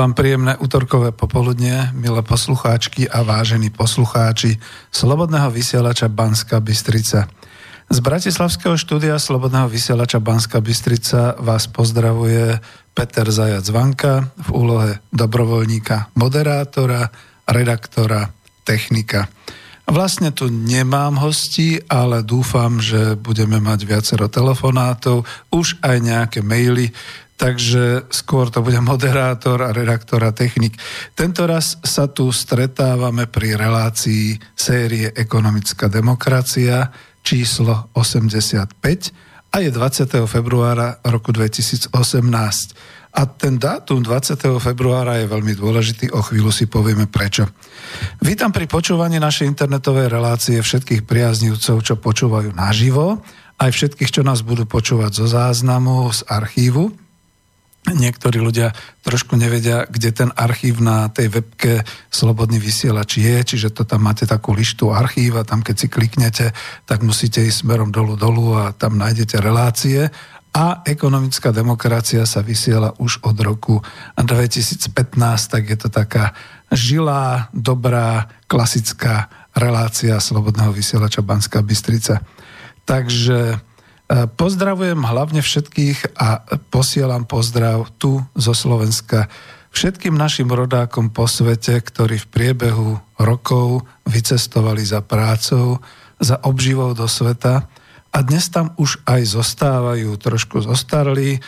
Vám príjemné útorkové popoludne, milé poslucháčky a vážení poslucháči Slobodného vysielača Banska Bystrica. Z Bratislavského štúdia Slobodného vysielača Banska Bystrica vás pozdravuje Peter Zajac Vanka v úlohe dobrovoľníka, moderátora, redaktora, technika. Vlastne tu nemám hostí, ale dúfam, že budeme mať viacero telefonátov, už aj nejaké maily, takže skôr to bude moderátor a redaktor a technik. Tento raz sa tu stretávame pri relácii série Ekonomická demokracia číslo 85 a je 20. februára roku 2018. A ten dátum 20. februára je veľmi dôležitý, o chvíľu si povieme prečo. Vítam pri počúvaní našej internetovej relácie všetkých priaznivcov, čo počúvajú naživo, aj všetkých, čo nás budú počúvať zo záznamu, z archívu niektorí ľudia trošku nevedia, kde ten archív na tej webke Slobodný vysielač je, čiže to tam máte takú lištu archív a tam keď si kliknete, tak musíte ísť smerom dolu dolu a tam nájdete relácie a ekonomická demokracia sa vysiela už od roku 2015, tak je to taká žilá, dobrá, klasická relácia Slobodného vysielača Banská Bystrica. Takže pozdravujem hlavne všetkých a posielam pozdrav tu zo Slovenska všetkým našim rodákom po svete, ktorí v priebehu rokov vycestovali za prácou, za obživou do sveta a dnes tam už aj zostávajú, trošku zostarli, e,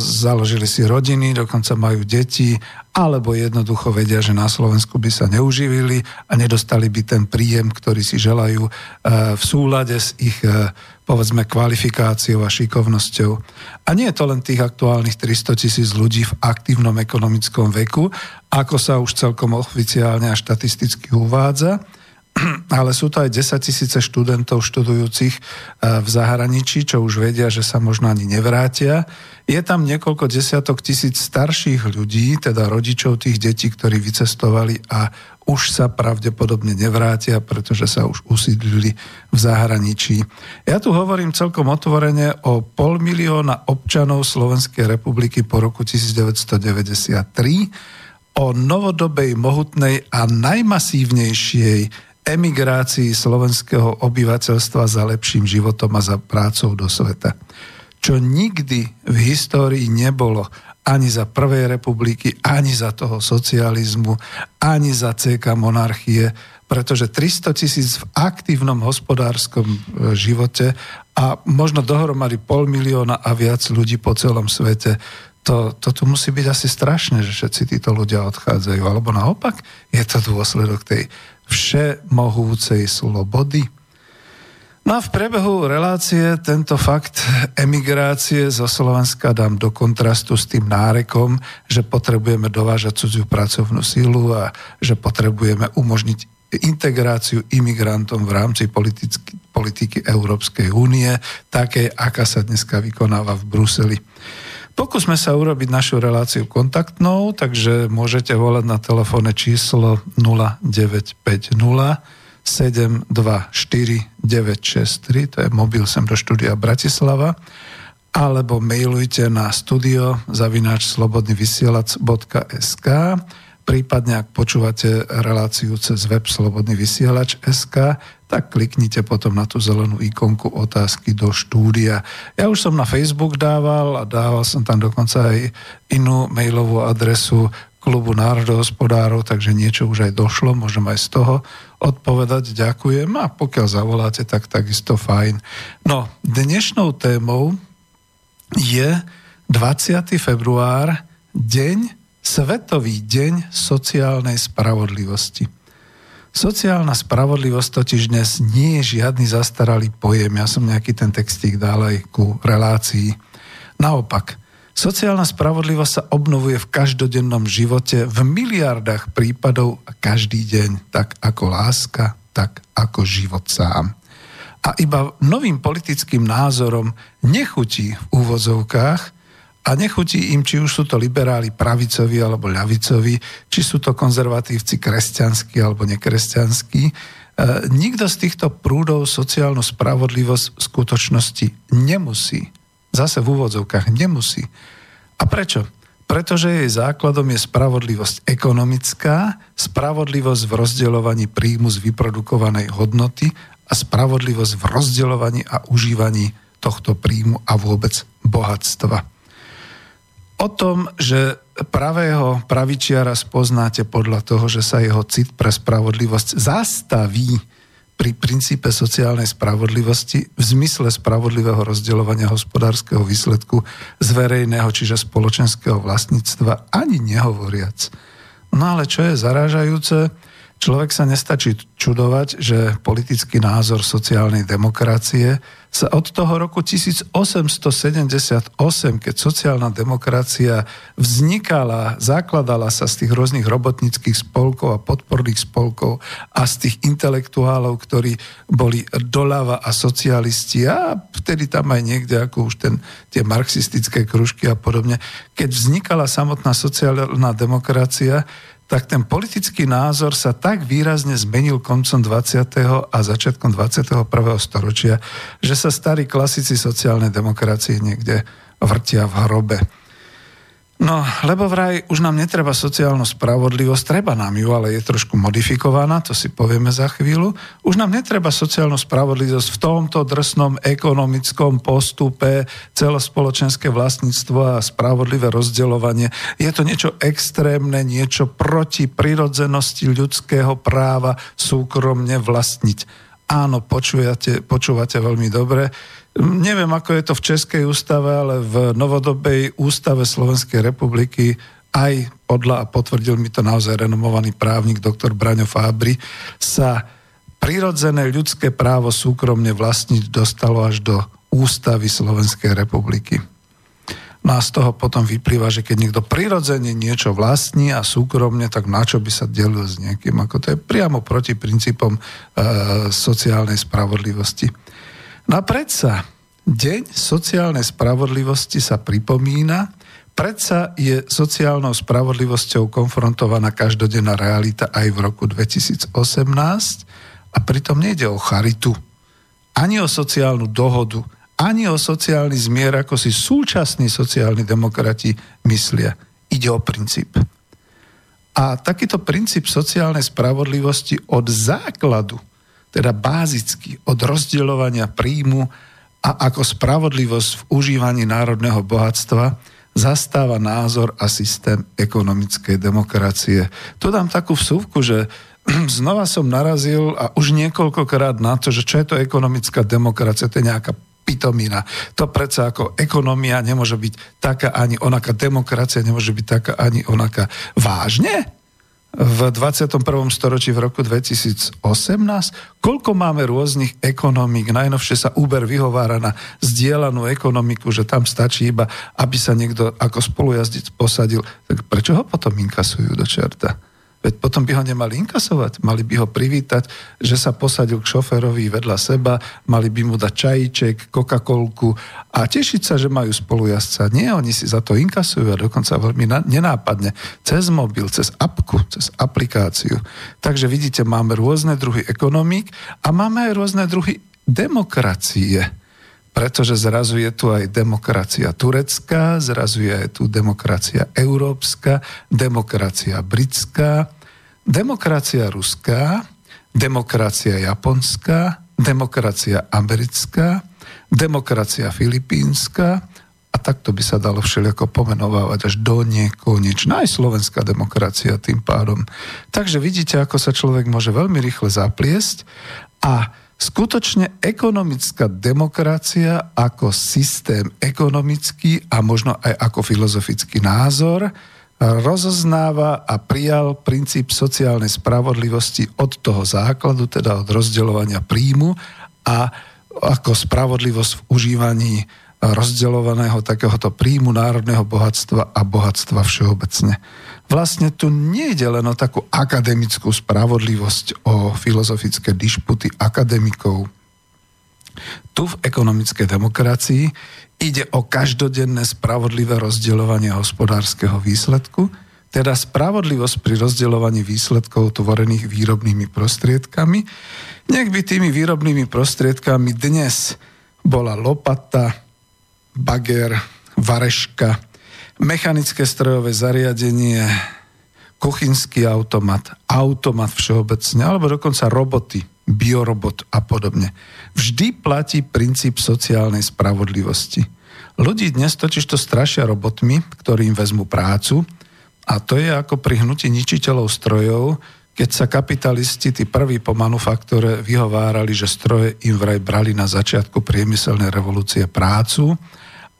založili si rodiny, dokonca majú deti, alebo jednoducho vedia, že na Slovensku by sa neuživili a nedostali by ten príjem, ktorý si želajú e, v súlade s ich povedzme kvalifikáciou a šikovnosťou. A nie je to len tých aktuálnych 300 tisíc ľudí v aktívnom ekonomickom veku, ako sa už celkom oficiálne a štatisticky uvádza, ale sú to aj 10 tisíce študentov študujúcich eh, v zahraničí, čo už vedia, že sa možno ani nevrátia. Je tam niekoľko desiatok tisíc starších ľudí, teda rodičov tých detí, ktorí vycestovali a už sa pravdepodobne nevrátia, pretože sa už usídlili v zahraničí. Ja tu hovorím celkom otvorene o pol milióna občanov Slovenskej republiky po roku 1993, o novodobej, mohutnej a najmasívnejšej emigrácii slovenského obyvateľstva za lepším životom a za prácou do sveta. Čo nikdy v histórii nebolo ani za Prvej republiky, ani za toho socializmu, ani za CK monarchie, pretože 300 tisíc v aktívnom hospodárskom e, živote a možno dohromady pol milióna a viac ľudí po celom svete, to, to tu musí byť asi strašné, že všetci títo ľudia odchádzajú. Alebo naopak, je to dôsledok tej všemohúcej slobody. No a v priebehu relácie tento fakt emigrácie zo Slovenska dám do kontrastu s tým nárekom, že potrebujeme dovážať cudziu pracovnú sílu a že potrebujeme umožniť integráciu imigrantom v rámci politiky, politiky Európskej únie, také, aká sa dneska vykonáva v Bruseli. Pokúsme sa urobiť našu reláciu kontaktnou, takže môžete volať na telefónne číslo 0950 724 963, to je mobil sem do štúdia Bratislava, alebo mailujte na studio zavináč slobodnyvysielac.sk prípadne ak počúvate reláciu cez web Slobodný vysielač tak kliknite potom na tú zelenú ikonku otázky do štúdia. Ja už som na Facebook dával a dával som tam dokonca aj inú mailovú adresu klubu národohospodárov, takže niečo už aj došlo, môžem aj z toho odpovedať, ďakujem a pokiaľ zavoláte, tak takisto fajn. No, dnešnou témou je 20. február, deň Svetový deň sociálnej spravodlivosti. Sociálna spravodlivosť totiž dnes nie je žiadny zastaralý pojem. Ja som nejaký ten textík dal aj ku relácii. Naopak, sociálna spravodlivosť sa obnovuje v každodennom živote v miliardách prípadov a každý deň, tak ako láska, tak ako život sám. A iba novým politickým názorom nechutí v úvozovkách a nechutí im, či už sú to liberáli pravicovi alebo ľavicovi, či sú to konzervatívci kresťanskí alebo nekresťanskí. E, nikto z týchto prúdov sociálnu spravodlivosť v skutočnosti nemusí. Zase v úvodzovkách nemusí. A prečo? Pretože jej základom je spravodlivosť ekonomická, spravodlivosť v rozdeľovaní príjmu z vyprodukovanej hodnoty a spravodlivosť v rozdeľovaní a užívaní tohto príjmu a vôbec bohatstva o tom, že pravého pravičiara spoznáte podľa toho, že sa jeho cit pre spravodlivosť zastaví pri princípe sociálnej spravodlivosti v zmysle spravodlivého rozdeľovania hospodárskeho výsledku z verejného, čiže spoločenského vlastníctva, ani nehovoriac. No ale čo je zarážajúce, človek sa nestačí čudovať, že politický názor sociálnej demokracie sa od toho roku 1878, keď sociálna demokracia vznikala, zakladala sa z tých rôznych robotníckých spolkov a podporných spolkov a z tých intelektuálov, ktorí boli doľava a socialisti a vtedy tam aj niekde ako už ten, tie marxistické kružky a podobne. Keď vznikala samotná sociálna demokracia, tak ten politický názor sa tak výrazne zmenil koncom 20. a začiatkom 21. storočia, že sa starí klasici sociálnej demokracie niekde vrtia v hrobe. No, lebo vraj už nám netreba sociálnu spravodlivosť, treba nám ju, ale je trošku modifikovaná, to si povieme za chvíľu. Už nám netreba sociálnu spravodlivosť v tomto drsnom ekonomickom postupe, celospoločenské vlastníctvo a spravodlivé rozdeľovanie. Je to niečo extrémne, niečo proti prirodzenosti ľudského práva súkromne vlastniť. Áno, počúvate, počúvate veľmi dobre Neviem, ako je to v Českej ústave, ale v novodobej ústave Slovenskej republiky aj podľa, a potvrdil mi to naozaj renomovaný právnik doktor Braňo Fábry, sa prirodzené ľudské právo súkromne vlastniť dostalo až do ústavy Slovenskej republiky. No a z toho potom vyplýva, že keď niekto prirodzene niečo vlastní a súkromne, tak na čo by sa delil s niekým? Ako to je priamo proti princípom e, sociálnej spravodlivosti. No a predsa Deň sociálnej spravodlivosti sa pripomína, predsa je sociálnou spravodlivosťou konfrontovaná každodenná realita aj v roku 2018 a pritom nejde o charitu, ani o sociálnu dohodu, ani o sociálny zmier, ako si súčasní sociálni demokrati myslia. Ide o princíp. A takýto princíp sociálnej spravodlivosti od základu teda bázicky od rozdeľovania príjmu a ako spravodlivosť v užívaní národného bohatstva zastáva názor a systém ekonomickej demokracie. Tu dám takú vsúvku, že znova som narazil a už niekoľkokrát na to, že čo je to ekonomická demokracia, to je nejaká pitomina. To predsa ako ekonomia nemôže byť taká ani onaká, demokracia nemôže byť taká ani onaká. Vážne? V 21. storočí v roku 2018? Koľko máme rôznych ekonomík? Najnovšie sa Uber vyhovára na zdieľanú ekonomiku, že tam stačí iba, aby sa niekto ako spolujazdic posadil. Tak prečo ho potom inkasujú do čerta? Veď potom by ho nemali inkasovať, mali by ho privítať, že sa posadil k šoferovi vedľa seba, mali by mu dať čajíček, Coca-Colku a tešiť sa, že majú spolujazca. Nie, oni si za to inkasujú a dokonca veľmi nenápadne. Cez mobil, cez apku, cez aplikáciu. Takže vidíte, máme rôzne druhy ekonomík a máme aj rôzne druhy demokracie pretože zrazu je tu aj demokracia turecká, zrazu je tu demokracia európska, demokracia britská, demokracia ruská, demokracia japonská, demokracia americká, demokracia filipínska a takto by sa dalo všelijako pomenovávať až do nekonečna. Aj slovenská demokracia tým pádom. Takže vidíte, ako sa človek môže veľmi rýchle zapliesť a skutočne ekonomická demokracia ako systém ekonomický a možno aj ako filozofický názor rozoznáva a prijal princíp sociálnej spravodlivosti od toho základu, teda od rozdeľovania príjmu a ako spravodlivosť v užívaní rozdeľovaného takéhoto príjmu národného bohatstva a bohatstva všeobecne vlastne tu nejde len o takú akademickú spravodlivosť, o filozofické dišputy akademikov. Tu v ekonomickej demokracii ide o každodenné spravodlivé rozdeľovanie hospodárskeho výsledku, teda spravodlivosť pri rozdeľovaní výsledkov tvorených výrobnými prostriedkami. Nech by tými výrobnými prostriedkami dnes bola lopata, bager, vareška, mechanické strojové zariadenie, kuchynský automat, automat všeobecne, alebo dokonca roboty, biorobot a podobne. Vždy platí princíp sociálnej spravodlivosti. Ľudí dnes totiž to strašia robotmi, ktorým vezmu prácu a to je ako pri hnutí ničiteľov strojov, keď sa kapitalisti, tí prví po manufaktore, vyhovárali, že stroje im vraj brali na začiatku priemyselnej revolúcie prácu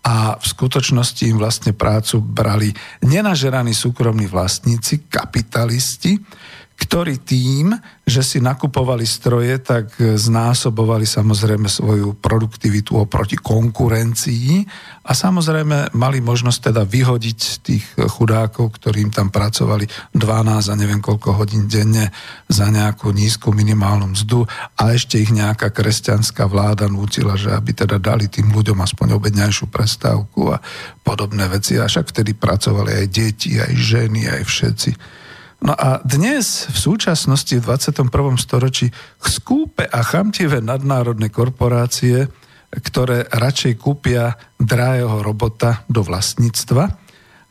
a v skutočnosti im vlastne prácu brali nenažeraní súkromní vlastníci, kapitalisti, ktorí tým, že si nakupovali stroje, tak znásobovali samozrejme svoju produktivitu oproti konkurencii a samozrejme mali možnosť teda vyhodiť tých chudákov, ktorým tam pracovali 12 a neviem koľko hodín denne za nejakú nízku minimálnu mzdu a ešte ich nejaká kresťanská vláda nútila, že aby teda dali tým ľuďom aspoň obedňajšiu prestávku a podobné veci. A však vtedy pracovali aj deti, aj ženy, aj všetci. No a dnes, v súčasnosti, v 21. storočí, skúpe a chamtivé nadnárodné korporácie, ktoré radšej kúpia drahého robota do vlastníctva,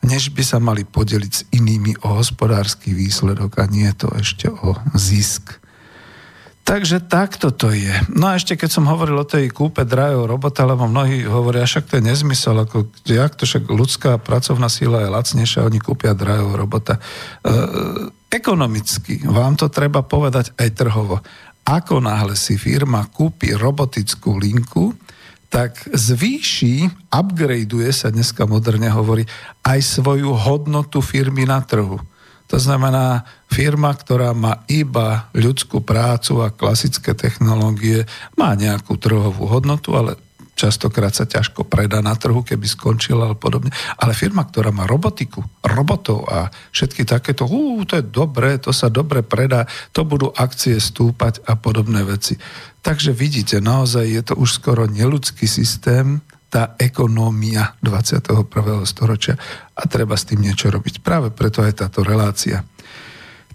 než by sa mali podeliť s inými o hospodársky výsledok a nie to ešte o zisk. Takže takto to je. No a ešte keď som hovoril o tej kúpe drahého robota, lebo mnohí hovoria, však to je nezmysel, ako, jak to však ľudská pracovná síla je lacnejšia, oni kúpia drahého robota. E, ekonomicky vám to treba povedať aj trhovo. Ako náhle si firma kúpi robotickú linku, tak zvýši, upgradeuje sa dneska moderne hovorí, aj svoju hodnotu firmy na trhu. To znamená, firma, ktorá má iba ľudskú prácu a klasické technológie, má nejakú trhovú hodnotu, ale častokrát sa ťažko predá na trhu, keby skončila alebo podobne. Ale firma, ktorá má robotiku, robotov a všetky takéto, ú, to je dobré, to sa dobre predá, to budú akcie stúpať a podobné veci. Takže vidíte, naozaj je to už skoro neludský systém, tá ekonómia 21. storočia a treba s tým niečo robiť. Práve preto aj táto relácia.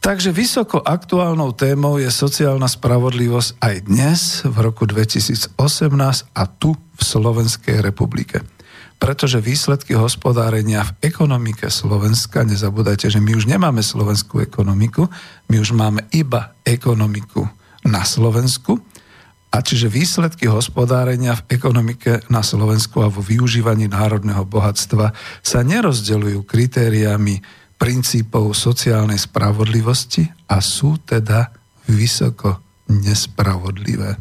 Takže vysoko aktuálnou témou je sociálna spravodlivosť aj dnes, v roku 2018 a tu v Slovenskej republike. Pretože výsledky hospodárenia v ekonomike Slovenska, nezabúdajte, že my už nemáme slovenskú ekonomiku, my už máme iba ekonomiku na Slovensku, a čiže výsledky hospodárenia v ekonomike na Slovensku a vo využívaní národného bohatstva sa nerozdeľujú kritériami princípov sociálnej spravodlivosti a sú teda vysoko nespravodlivé.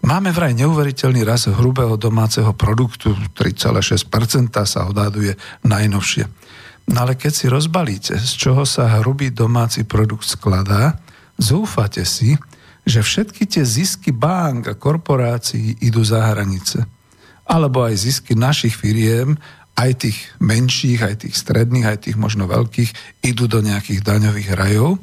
Máme vraj neuveriteľný raz hrubého domáceho produktu, 3,6% sa odhaduje najnovšie. No ale keď si rozbalíte, z čoho sa hrubý domáci produkt skladá, zúfate si, že všetky tie zisky bank a korporácií idú za hranice. Alebo aj zisky našich firiem aj tých menších, aj tých stredných, aj tých možno veľkých, idú do nejakých daňových rajov.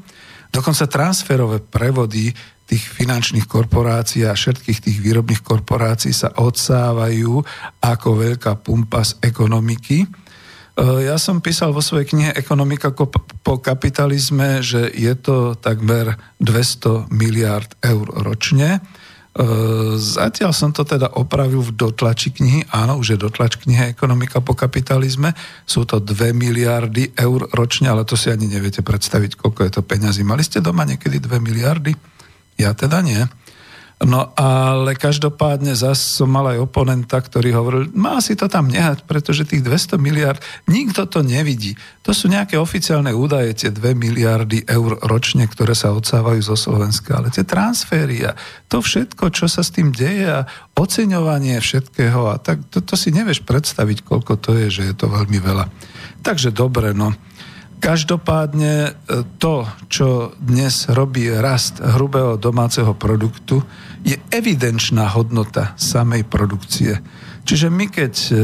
Dokonca transferové prevody tých finančných korporácií a všetkých tých výrobných korporácií sa odsávajú ako veľká pumpa z ekonomiky. E, ja som písal vo svojej knihe Ekonomika po kapitalizme, že je to takmer 200 miliard eur ročne. E, zatiaľ som to teda opravil v dotlači knihy. Áno, už je dotlač knihy Ekonomika po kapitalizme. Sú to 2 miliardy eur ročne, ale to si ani neviete predstaviť, koľko je to peňazí. Mali ste doma niekedy 2 miliardy? Ja teda nie. No ale každopádne zase som mal aj oponenta, ktorý hovoril, má si to tam nehať, pretože tých 200 miliard, nikto to nevidí. To sú nejaké oficiálne údaje, tie 2 miliardy eur ročne, ktoré sa odsávajú zo Slovenska, ale tie transfery a to všetko, čo sa s tým deje a oceňovanie všetkého a tak, to, to si nevieš predstaviť, koľko to je, že je to veľmi veľa. Takže dobre, no. Každopádne e, to, čo dnes robí rast hrubého domáceho produktu, je evidenčná hodnota samej produkcie. Čiže my keď e, e,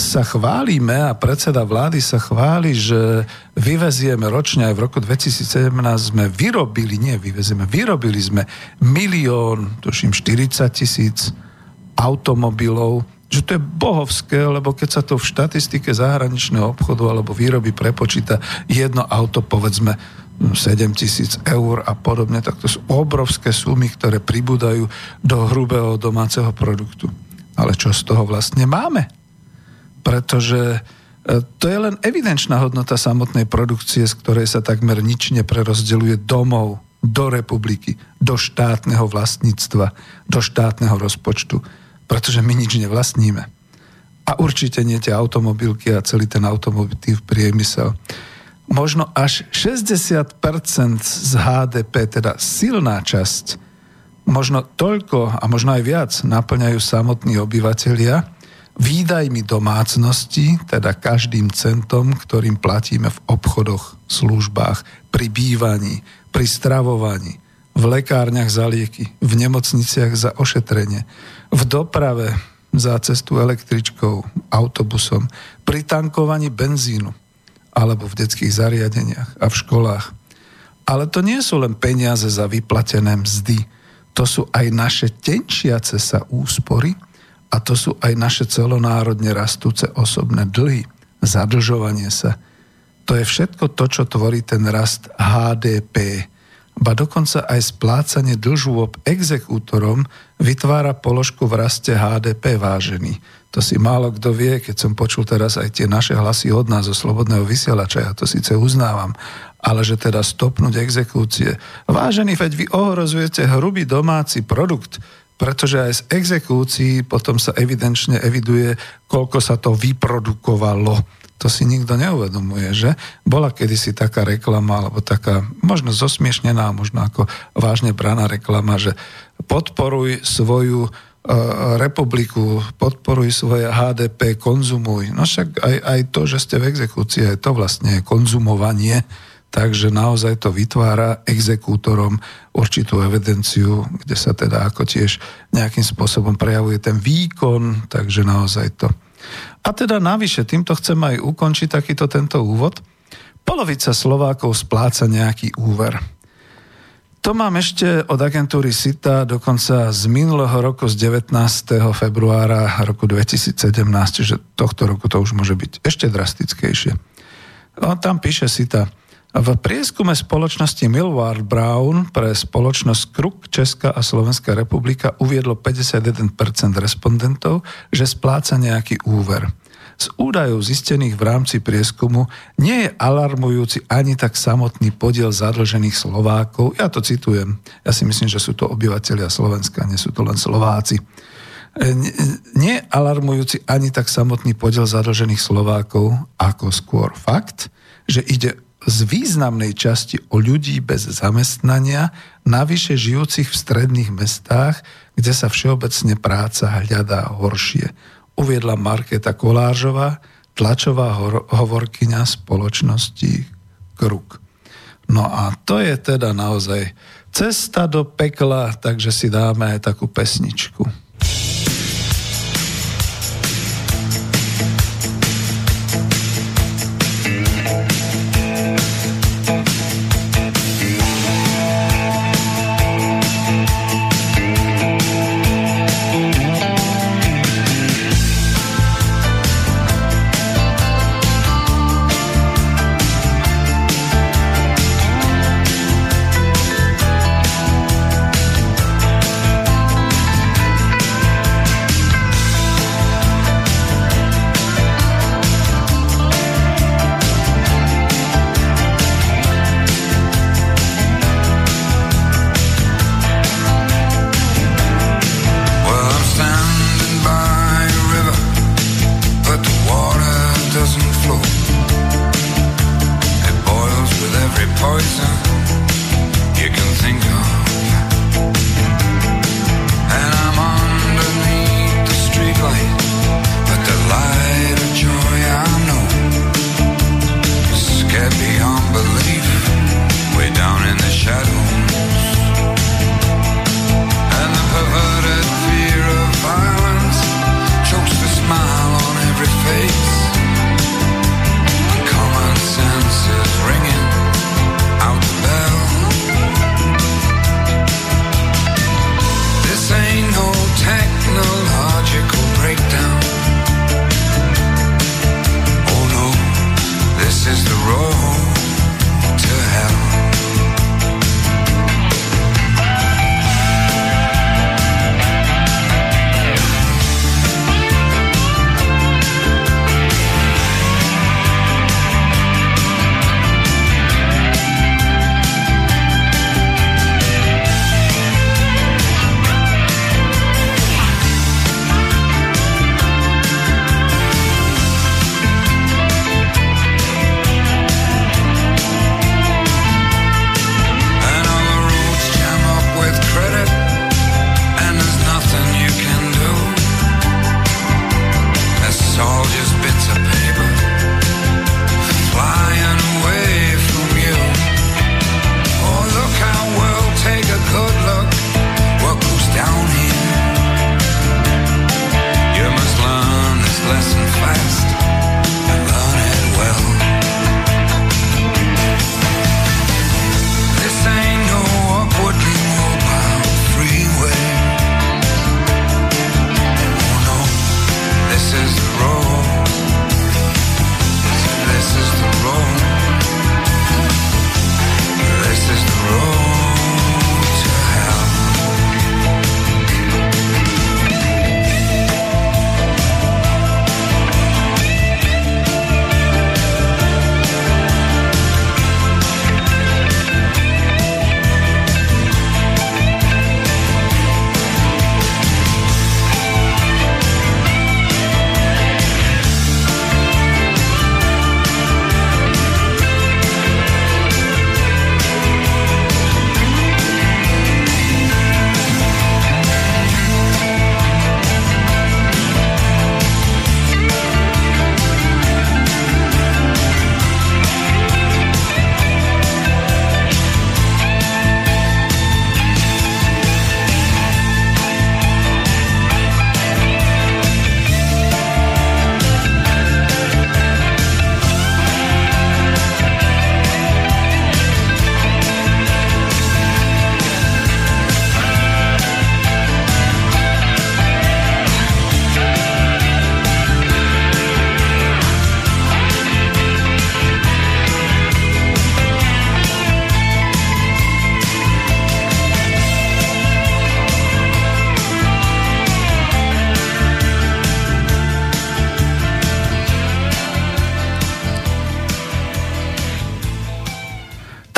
sa chválime a predseda vlády sa chváli, že vyvezieme ročne aj v roku 2017 sme vyrobili, nie vyvezieme, vyrobili sme milión, tuším 40 tisíc automobilov, že to je bohovské, lebo keď sa to v štatistike zahraničného obchodu alebo výroby prepočíta jedno auto, povedzme 7 tisíc eur a podobne, tak to sú obrovské sumy, ktoré pribúdajú do hrubého domáceho produktu. Ale čo z toho vlastne máme? Pretože e, to je len evidenčná hodnota samotnej produkcie, z ktorej sa takmer nič neprerozdeluje domov, do republiky, do štátneho vlastníctva, do štátneho rozpočtu pretože my nič nevlastníme. A určite nie tie automobilky a celý ten automobilný priemysel. Možno až 60% z HDP, teda silná časť, možno toľko a možno aj viac naplňajú samotní obyvateľia, výdajmi domácnosti, teda každým centom, ktorým platíme v obchodoch, službách, pri bývaní, pri stravovaní, v lekárniach za lieky, v nemocniciach za ošetrenie, v doprave za cestu električkou, autobusom, pri tankovaní benzínu alebo v detských zariadeniach a v školách. Ale to nie sú len peniaze za vyplatené mzdy, to sú aj naše tenčiace sa úspory a to sú aj naše celonárodne rastúce osobné dlhy, zadlžovanie sa. To je všetko to, čo tvorí ten rast HDP, ba dokonca aj splácanie dlžôb exekútorom vytvára položku v raste HDP vážený. To si málo kto vie, keď som počul teraz aj tie naše hlasy od nás zo Slobodného vysielača, ja to síce uznávam, ale že teda stopnúť exekúcie. Vážený, veď vy ohrozujete hrubý domáci produkt, pretože aj z exekúcií potom sa evidenčne eviduje, koľko sa to vyprodukovalo to si nikto neuvedomuje, že? Bola kedysi taká reklama, alebo taká možno zosmiešnená, možno ako vážne braná reklama, že podporuj svoju republiku, podporuj svoje HDP, konzumuj. No však aj, aj to, že ste v exekúcii, aj to vlastne je konzumovanie, takže naozaj to vytvára exekútorom určitú evidenciu, kde sa teda ako tiež nejakým spôsobom prejavuje ten výkon, takže naozaj to a teda navyše, týmto chcem aj ukončiť takýto tento úvod. Polovica Slovákov spláca nejaký úver. To mám ešte od agentúry SITA dokonca z minulého roku, z 19. februára roku 2017, čiže tohto roku to už môže byť ešte drastickejšie. No, tam píše SITA, v prieskume spoločnosti Millward Brown pre spoločnosť Kruk Česká a Slovenská republika uviedlo 51% respondentov, že spláca nejaký úver. Z údajov zistených v rámci prieskumu nie je alarmujúci ani tak samotný podiel zadlžených Slovákov. Ja to citujem. Ja si myslím, že sú to obyvateľia Slovenska, nie sú to len Slováci. E, nie je alarmujúci ani tak samotný podiel zadlžených Slovákov, ako skôr fakt, že ide z významnej časti o ľudí bez zamestnania, navyše žijúcich v stredných mestách, kde sa všeobecne práca hľadá horšie. Uviedla Marketa Kolážová, tlačová hovorkyňa spoločnosti Kruk. No a to je teda naozaj cesta do pekla, takže si dáme aj takú pesničku.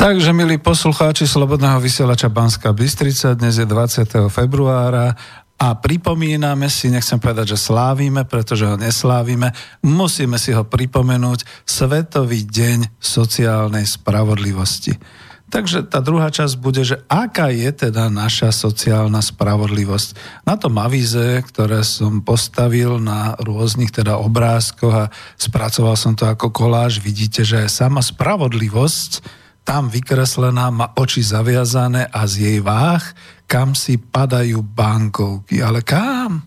Takže, milí poslucháči Slobodného vysielača Banska Bystrica, dnes je 20. februára a pripomíname si, nechcem povedať, že slávime, pretože ho neslávime, musíme si ho pripomenúť, Svetový deň sociálnej spravodlivosti. Takže tá druhá časť bude, že aká je teda naša sociálna spravodlivosť. Na tom avíze, ktoré som postavil na rôznych teda obrázkoch a spracoval som to ako koláž, vidíte, že sama spravodlivosť tam vykreslená, má oči zaviazané a z jej váh, kam si padajú bankovky. Ale kam?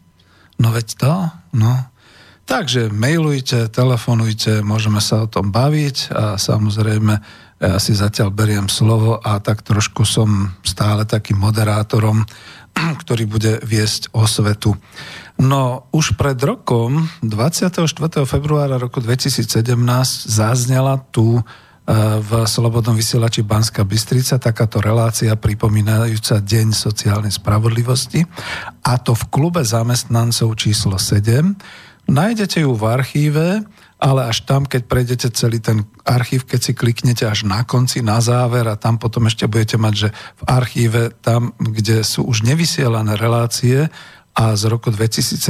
No veď to, no. Takže mailujte, telefonujte, môžeme sa o tom baviť a samozrejme ja si zatiaľ beriem slovo a tak trošku som stále takým moderátorom, ktorý bude viesť o svetu. No už pred rokom, 24. februára roku 2017, zaznela tu v Slobodnom vysielači Banska Bystrica takáto relácia pripomínajúca Deň sociálnej spravodlivosti a to v klube zamestnancov číslo 7. Nájdete ju v archíve, ale až tam, keď prejdete celý ten archív, keď si kliknete až na konci, na záver a tam potom ešte budete mať, že v archíve, tam, kde sú už nevysielané relácie a z roku 2017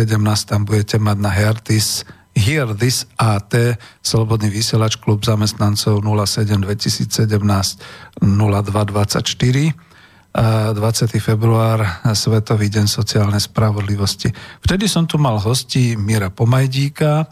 tam budete mať na Hertis Hear This AT, Slobodný vysielač, klub zamestnancov 07 2017 0224. 20. február, Svetový deň sociálnej spravodlivosti. Vtedy som tu mal hosti Mira Pomajdíka e,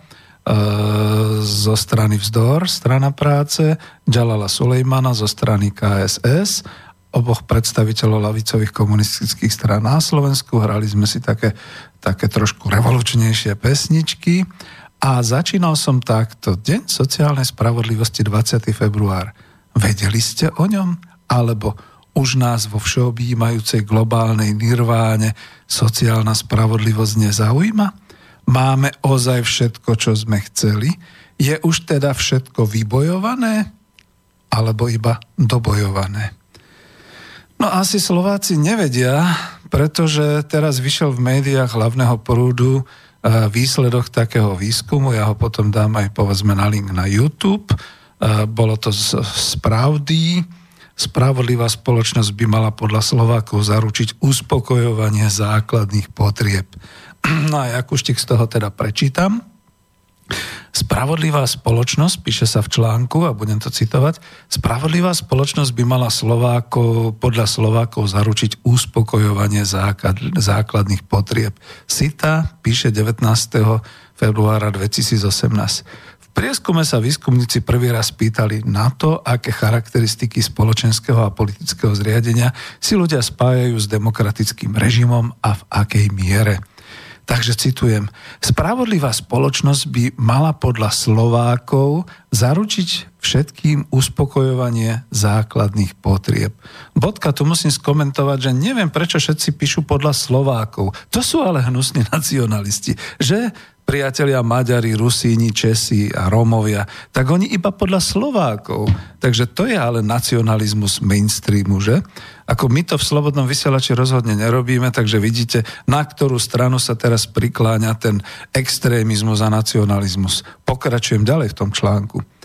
zo strany Vzdor, strana práce, Jalala Sulejmana zo strany KSS, oboch predstaviteľov lavicových komunistických strán na Slovensku. Hrali sme si také, také trošku revolučnejšie pesničky. A začínal som takto. Deň sociálnej spravodlivosti 20. február. Vedeli ste o ňom? Alebo už nás vo všeobjímajúcej globálnej nirváne sociálna spravodlivosť nezaujíma? Máme ozaj všetko, čo sme chceli? Je už teda všetko vybojované? Alebo iba dobojované? No asi Slováci nevedia, pretože teraz vyšiel v médiách hlavného prúdu výsledok takého výskumu, ja ho potom dám aj povedzme na link na YouTube, bolo to z, z pravdy, spravodlivá spoločnosť by mala podľa Slovákov zaručiť uspokojovanie základných potrieb. No a Jakuštik z toho teda prečítam. Spravodlivá spoločnosť, píše sa v článku a budem to citovať, spravodlivá spoločnosť by mala Slovákov, podľa Slovákov zaručiť uspokojovanie základ, základných potrieb. Sita píše 19. februára 2018. V prieskume sa výskumníci prvý raz pýtali na to, aké charakteristiky spoločenského a politického zriadenia si ľudia spájajú s demokratickým režimom a v akej miere. Takže citujem, spravodlivá spoločnosť by mala podľa Slovákov zaručiť všetkým uspokojovanie základných potrieb. Bodka, tu musím skomentovať, že neviem, prečo všetci píšu podľa Slovákov. To sú ale hnusní nacionalisti, že priatelia Maďari, Rusíni, Česi a Rómovia, tak oni iba podľa Slovákov. Takže to je ale nacionalizmus mainstreamu, že? Ako my to v Slobodnom vysielači rozhodne nerobíme, takže vidíte, na ktorú stranu sa teraz prikláňa ten extrémizmus a nacionalizmus. Pokračujem ďalej v tom článku.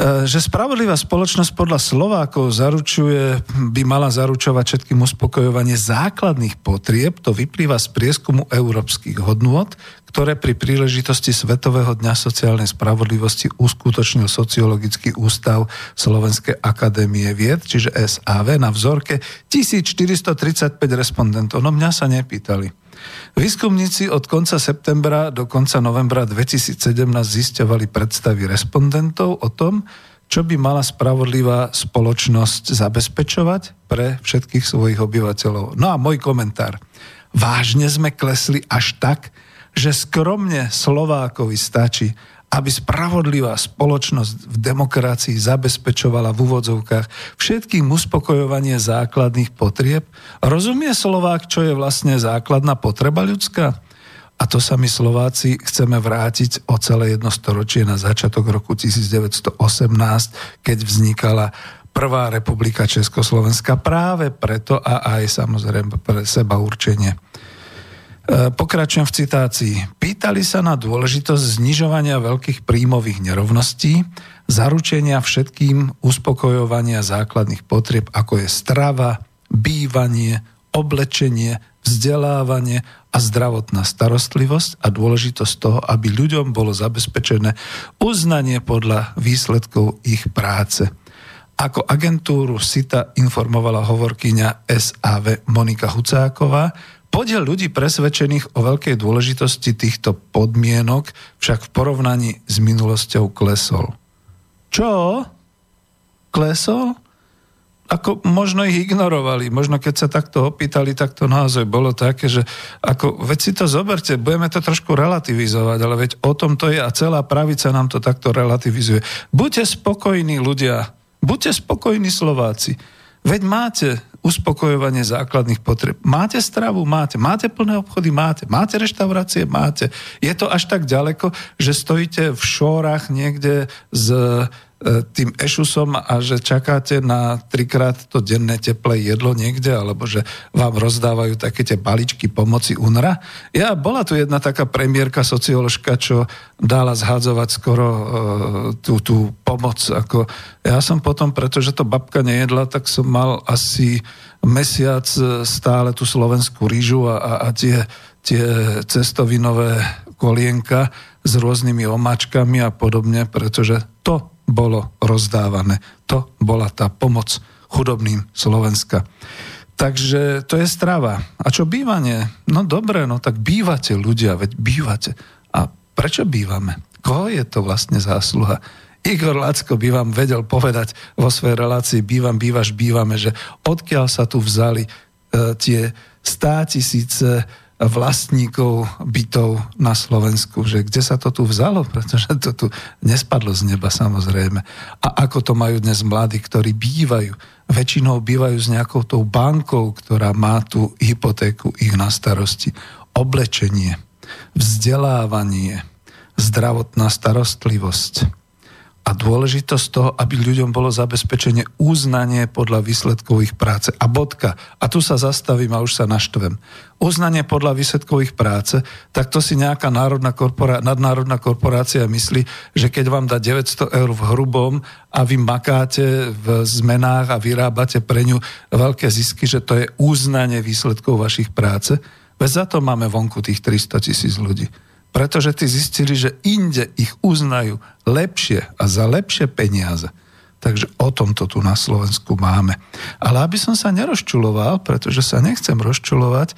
E, že spravodlivá spoločnosť podľa Slovákov zaručuje, by mala zaručovať všetkým uspokojovanie základných potrieb, to vyplýva z prieskumu európskych hodnôt, ktoré pri príležitosti Svetového dňa sociálnej spravodlivosti uskutočnil Sociologický ústav Slovenskej akadémie vied, čiže SAV, na vzorke 1435 respondentov. No mňa sa nepýtali. Výskumníci od konca septembra do konca novembra 2017 zisťovali predstavy respondentov o tom, čo by mala spravodlivá spoločnosť zabezpečovať pre všetkých svojich obyvateľov. No a môj komentár. Vážne sme klesli až tak, že skromne Slovákovi stačí, aby spravodlivá spoločnosť v demokracii zabezpečovala v úvodzovkách všetkým uspokojovanie základných potrieb? Rozumie Slovák, čo je vlastne základná potreba ľudská? A to sa my Slováci chceme vrátiť o celé jedno storočie na začiatok roku 1918, keď vznikala Prvá republika Československa práve preto a aj samozrejme pre seba určenie. Pokračujem v citácii. Pýtali sa na dôležitosť znižovania veľkých príjmových nerovností, zaručenia všetkým uspokojovania základných potrieb, ako je strava, bývanie, oblečenie, vzdelávanie a zdravotná starostlivosť a dôležitosť toho, aby ľuďom bolo zabezpečené uznanie podľa výsledkov ich práce. Ako agentúru SITA informovala hovorkyňa SAV Monika Hucáková, podiel ľudí presvedčených o veľkej dôležitosti týchto podmienok však v porovnaní s minulosťou klesol. Čo? Klesol? Ako možno ich ignorovali, možno keď sa takto opýtali, tak to naozaj bolo také, že ako, veď si to zoberte, budeme to trošku relativizovať, ale veď o tom to je a celá pravica nám to takto relativizuje. Buďte spokojní ľudia, buďte spokojní Slováci. Veď máte uspokojovanie základných potreb. Máte stravu? Máte. Máte plné obchody? Máte. Máte reštaurácie? Máte. Je to až tak ďaleko, že stojíte v šórach niekde z tým ešusom a že čakáte na trikrát to denné teplé jedlo niekde, alebo že vám rozdávajú také tie baličky pomoci UNRA. Ja, bola tu jedna taká premiérka, socioložka, čo dala zhádzovať skoro uh, tú, tú pomoc. Ako, ja som potom, pretože to babka nejedla, tak som mal asi mesiac stále tú slovenskú rýžu a, a, a tie, tie cestovinové kolienka s rôznymi omáčkami a podobne, pretože to bolo rozdávané. To bola tá pomoc chudobným Slovenska. Takže to je strava. A čo bývanie? No dobre, no tak bývate ľudia, veď bývate. A prečo bývame? Koho je to vlastne zásluha? Igor Lacko by vám vedel povedať vo svojej relácii Bývam, bývaš, bývame, že odkiaľ sa tu vzali e, tie stá tisíce vlastníkov bytov na Slovensku, že kde sa to tu vzalo, pretože to tu nespadlo z neba samozrejme. A ako to majú dnes mladí, ktorí bývajú, väčšinou bývajú s nejakou tou bankou, ktorá má tú hypotéku ich na starosti. Oblečenie, vzdelávanie, zdravotná starostlivosť, a dôležitosť toho, aby ľuďom bolo zabezpečenie uznanie podľa výsledkov ich práce. A bodka. A tu sa zastavím a už sa naštvem. Uznanie podľa výsledkov ich práce, tak to si nejaká národná korporá- nadnárodná korporácia myslí, že keď vám dá 900 eur v hrubom a vy makáte v zmenách a vyrábate pre ňu veľké zisky, že to je uznanie výsledkov vašich práce. Veď za to máme vonku tých 300 tisíc ľudí pretože tí zistili, že inde ich uznajú lepšie a za lepšie peniaze. Takže o tomto tu na Slovensku máme. Ale aby som sa nerozčuloval, pretože sa nechcem rozčulovať, e,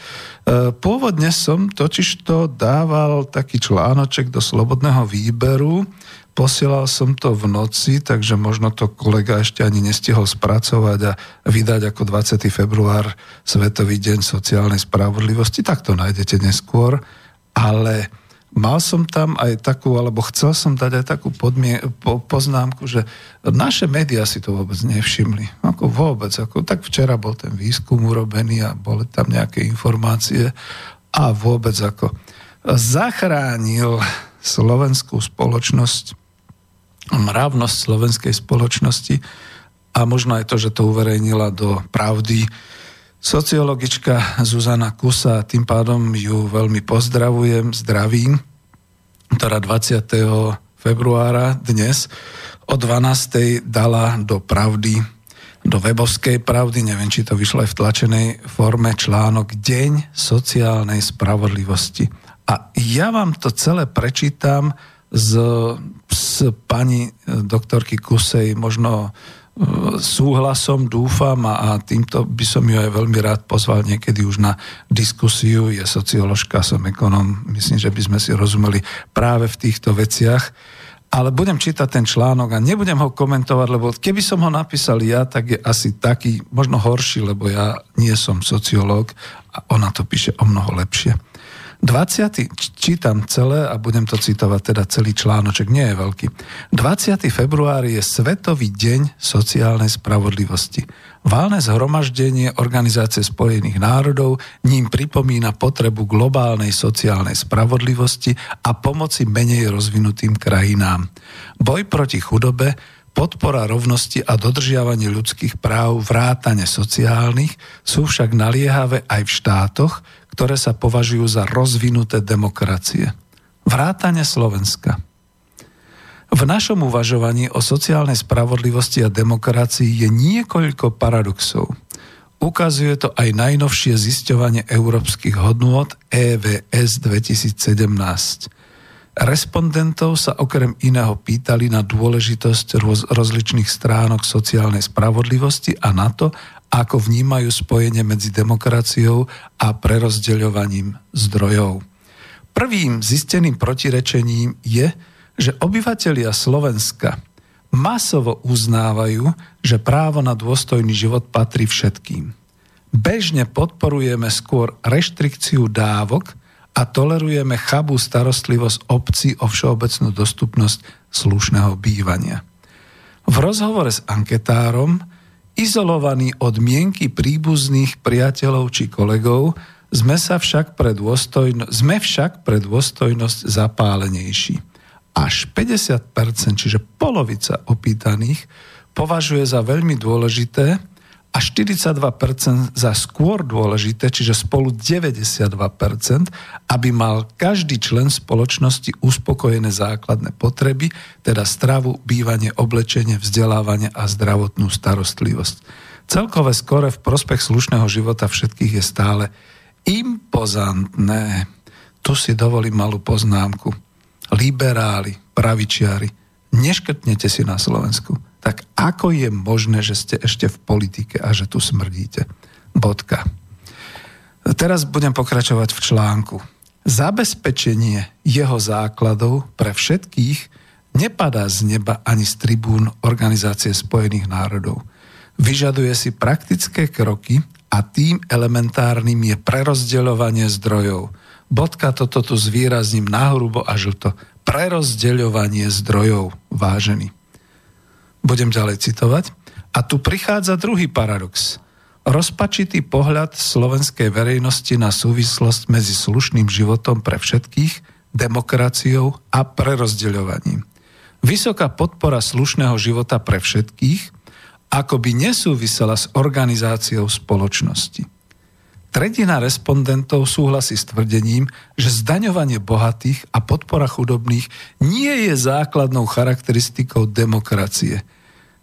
pôvodne som totiž to dával taký článoček do slobodného výberu, posielal som to v noci, takže možno to kolega ešte ani nestihol spracovať a vydať ako 20. február Svetový deň sociálnej spravodlivosti, tak to nájdete neskôr, ale mal som tam aj takú, alebo chcel som dať aj takú podmie, po, poznámku, že naše médiá si to vôbec nevšimli. Ako vôbec. Ako, tak včera bol ten výskum urobený a boli tam nejaké informácie a vôbec ako zachránil slovenskú spoločnosť, mravnosť slovenskej spoločnosti a možno aj to, že to uverejnila do pravdy sociologička Zuzana Kusa, tým pádom ju veľmi pozdravujem, zdravím, ktorá 20. februára dnes o 12. dala do pravdy, do webovskej pravdy, neviem, či to vyšlo aj v tlačenej forme, článok Deň sociálnej spravodlivosti. A ja vám to celé prečítam z, z pani doktorky Kusej, možno súhlasom dúfam a, a týmto by som ju aj veľmi rád pozval niekedy už na diskusiu. Je socioložka, som ekonom, myslím, že by sme si rozumeli práve v týchto veciach. Ale budem čítať ten článok a nebudem ho komentovať, lebo keby som ho napísal ja, tak je asi taký, možno horší, lebo ja nie som sociológ a ona to píše o mnoho lepšie. 20. čítam celé a budem to citovať, teda celý článoček, nie je veľký. 20. február je Svetový deň sociálnej spravodlivosti. Válne zhromaždenie Organizácie spojených národov ním pripomína potrebu globálnej sociálnej spravodlivosti a pomoci menej rozvinutým krajinám. Boj proti chudobe, podpora rovnosti a dodržiavanie ľudských práv vrátane sociálnych sú však naliehavé aj v štátoch, ktoré sa považujú za rozvinuté demokracie. Vrátane Slovenska. V našom uvažovaní o sociálnej spravodlivosti a demokracii je niekoľko paradoxov. Ukazuje to aj najnovšie zisťovanie európskych hodnôt EVS 2017. Respondentov sa okrem iného pýtali na dôležitosť roz, rozličných stránok sociálnej spravodlivosti a na to, ako vnímajú spojenie medzi demokraciou a prerozdeľovaním zdrojov. Prvým zisteným protirečením je, že obyvatelia Slovenska masovo uznávajú, že právo na dôstojný život patrí všetkým. Bežne podporujeme skôr reštrikciu dávok, a tolerujeme chabú starostlivosť obci o všeobecnú dostupnosť slušného bývania. V rozhovore s anketárom, izolovaný od mienky príbuzných priateľov či kolegov, sme, sa však pre dôstojno- sme však pre dôstojnosť zapálenejší. Až 50%, čiže polovica opýtaných, považuje za veľmi dôležité, a 42% za skôr dôležité, čiže spolu 92%, aby mal každý člen spoločnosti uspokojené základné potreby, teda stravu, bývanie, oblečenie, vzdelávanie a zdravotnú starostlivosť. Celkové skore v prospech slušného života všetkých je stále impozantné. Tu si dovolím malú poznámku. Liberáli, pravičiari, neškrtnete si na Slovensku tak ako je možné, že ste ešte v politike a že tu smrdíte? Bodka. Teraz budem pokračovať v článku. Zabezpečenie jeho základov pre všetkých nepadá z neba ani z tribún Organizácie spojených národov. Vyžaduje si praktické kroky a tým elementárnym je prerozdeľovanie zdrojov. Bodka toto tu zvýrazním nahrubo a žlto. Prerozdeľovanie zdrojov, vážený. Budem ďalej citovať. A tu prichádza druhý paradox. Rozpačitý pohľad slovenskej verejnosti na súvislosť medzi slušným životom pre všetkých, demokraciou a prerozdeľovaním. Vysoká podpora slušného života pre všetkých ako by nesúvisela s organizáciou spoločnosti. Tretina respondentov súhlasí s tvrdením, že zdaňovanie bohatých a podpora chudobných nie je základnou charakteristikou demokracie.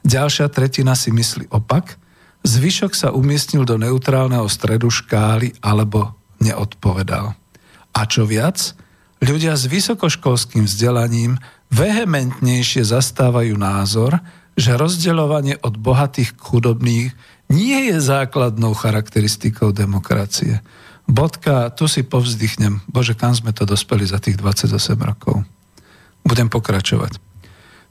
Ďalšia tretina si myslí opak, zvyšok sa umiestnil do neutrálneho stredu škály alebo neodpovedal. A čo viac, ľudia s vysokoškolským vzdelaním vehementnejšie zastávajú názor, že rozdeľovanie od bohatých k chudobných nie je základnou charakteristikou demokracie. Bodka, tu si povzdychnem. Bože, kam sme to dospeli za tých 28 rokov. Budem pokračovať.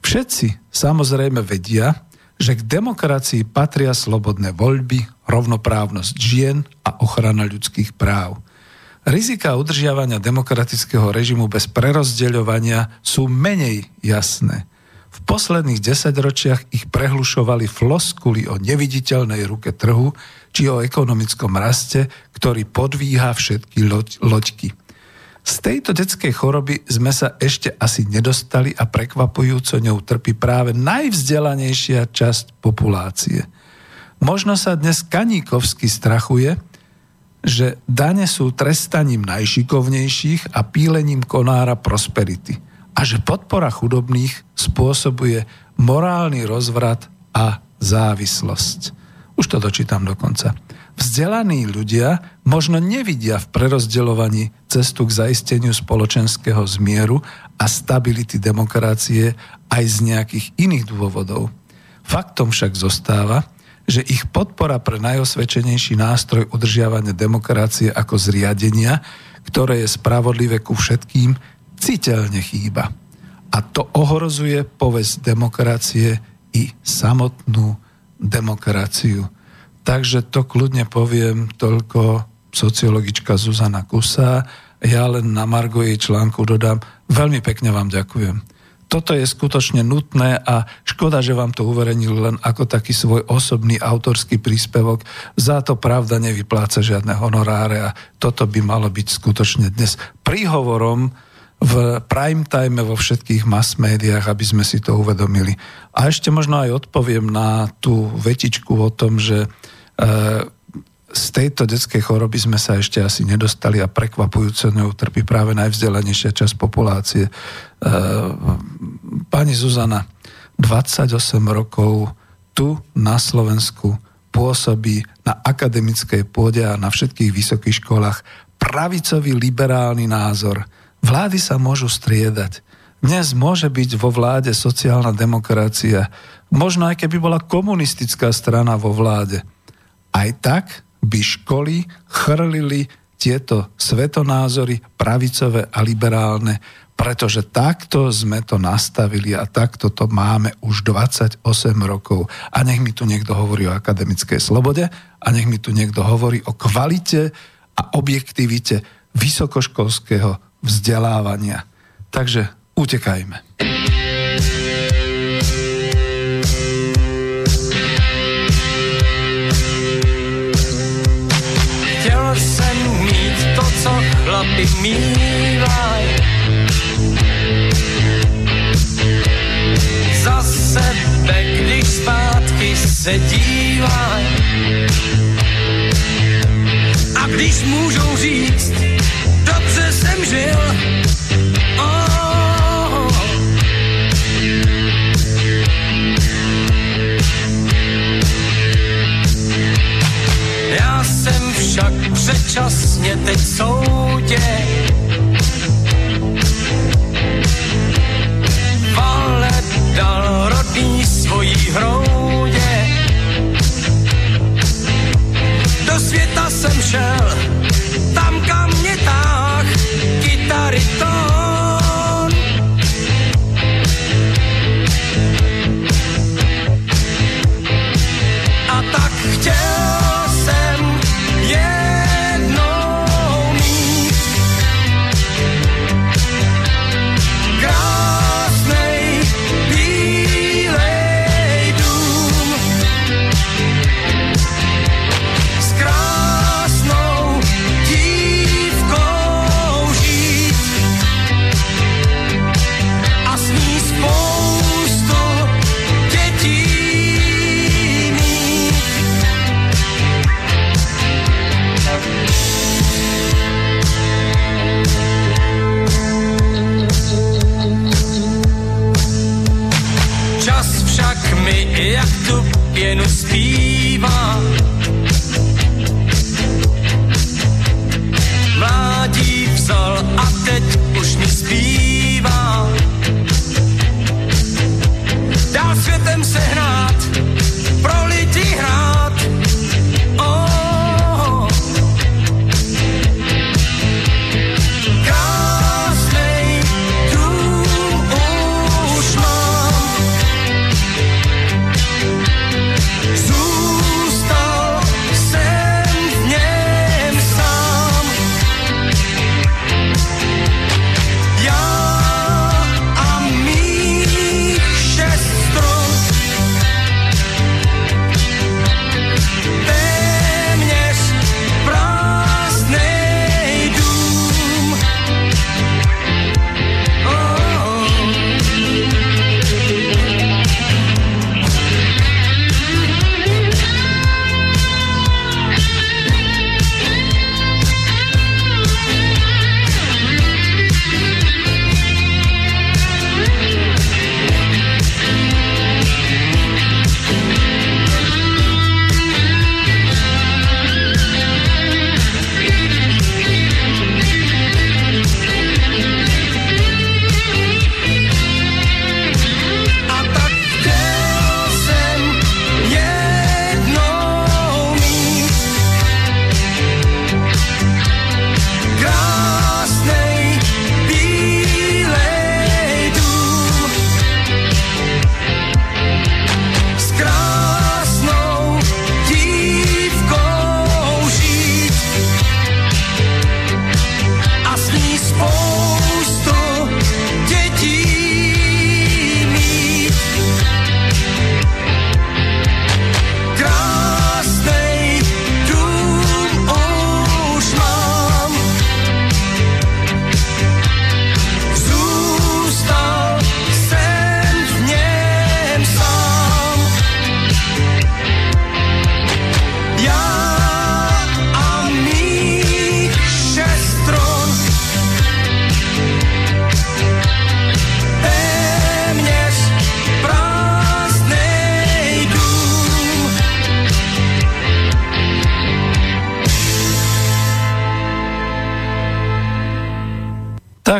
Všetci samozrejme vedia, že k demokracii patria slobodné voľby, rovnoprávnosť žien a ochrana ľudských práv. Rizika udržiavania demokratického režimu bez prerozdeľovania sú menej jasné. V posledných desaťročiach ich prehlušovali floskuly o neviditeľnej ruke trhu či o ekonomickom raste, ktorý podvíha všetky loď, loďky. Z tejto detskej choroby sme sa ešte asi nedostali a prekvapujúco ňou trpí práve najvzdelanejšia časť populácie. Možno sa dnes Kaníkovsky strachuje, že dane sú trestaním najšikovnejších a pílením konára prosperity – a že podpora chudobných spôsobuje morálny rozvrat a závislosť. Už to dočítam dokonca. Vzdelaní ľudia možno nevidia v prerozdeľovaní cestu k zaisteniu spoločenského zmieru a stability demokracie aj z nejakých iných dôvodov. Faktom však zostáva, že ich podpora pre najosvedčenejší nástroj udržiavania demokracie ako zriadenia, ktoré je spravodlivé ku všetkým, citeľne chýba. A to ohrozuje povesť demokracie i samotnú demokraciu. Takže to kľudne poviem toľko sociologička Zuzana Kusa. Ja len na Margo jej článku dodám, veľmi pekne vám ďakujem. Toto je skutočne nutné a škoda, že vám to uverejnil len ako taký svoj osobný autorský príspevok. Za to pravda nevypláca žiadne honoráre a toto by malo byť skutočne dnes príhovorom v prime time vo všetkých mass médiách, aby sme si to uvedomili. A ešte možno aj odpoviem na tú vetičku o tom, že e, z tejto detskej choroby sme sa ešte asi nedostali a prekvapujúco ňou trpí práve najvzdelanejšia časť populácie. E, pani Zuzana, 28 rokov tu na Slovensku pôsobí na akademickej pôde a na všetkých vysokých školách pravicový liberálny názor. Vlády sa môžu striedať. Dnes môže byť vo vláde sociálna demokracia, možno aj keby bola komunistická strana vo vláde. Aj tak by školy chrlili tieto svetonázory pravicové a liberálne, pretože takto sme to nastavili a takto to máme už 28 rokov. A nech mi tu niekto hovorí o akademickej slobode a nech mi tu niekto hovorí o kvalite a objektivite vysokoškolského vzdelávania. Takže utekajme. chlapi mývaj. Za sebe, když zpátky se dívaj. A když můžou říct, jsem žil, oh. Já jsem však předčasně teď soudě. Vale dal rodný svojí hroudě. Do světa jsem šel, tam kam Mariton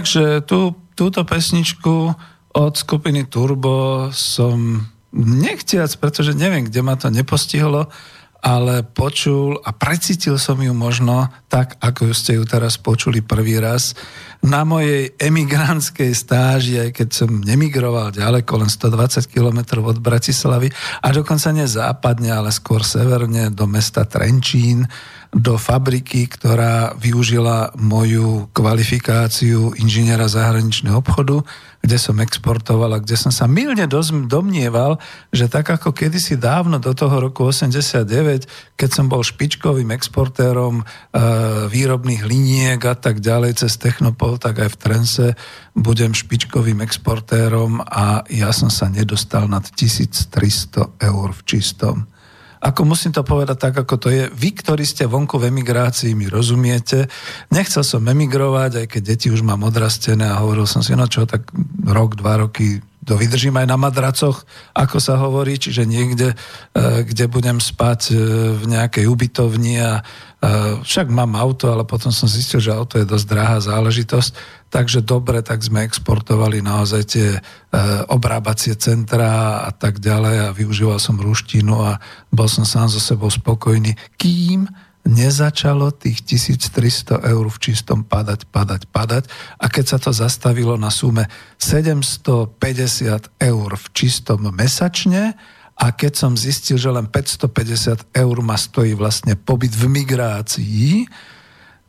Takže tú, túto pesničku od skupiny Turbo som nechtiac, pretože neviem, kde ma to nepostihlo, ale počul a precítil som ju možno tak, ako ste ju teraz počuli prvý raz. Na mojej emigrantskej stáži, aj keď som nemigroval ďaleko, len 120 km od Bratislavy a dokonca nie západne, ale skôr severne do mesta Trenčín, do fabriky, ktorá využila moju kvalifikáciu inžiniera zahraničného obchodu, kde som exportoval a kde som sa milne domnieval, že tak ako kedysi dávno do toho roku 89, keď som bol špičkovým exportérom e, výrobných liniek a tak ďalej cez Technopol, tak aj v Trense budem špičkovým exportérom a ja som sa nedostal nad 1300 eur v čistom. Ako musím to povedať tak, ako to je. Vy, ktorí ste vonku v emigrácii, mi rozumiete. Nechcel som emigrovať, aj keď deti už mám odrastené a hovoril som si, no čo, tak rok, dva roky to vydržím aj na madracoch, ako sa hovorí, čiže niekde, e, kde budem spať e, v nejakej ubytovni a e, však mám auto, ale potom som zistil, že auto je dosť drahá záležitosť, takže dobre, tak sme exportovali naozaj tie obrábacie centra a tak ďalej a využíval som ruštinu a bol som sám so sebou spokojný, kým nezačalo tých 1300 eur v čistom padať, padať, padať. A keď sa to zastavilo na sume 750 eur v čistom mesačne a keď som zistil, že len 550 eur ma stojí vlastne pobyt v migrácii,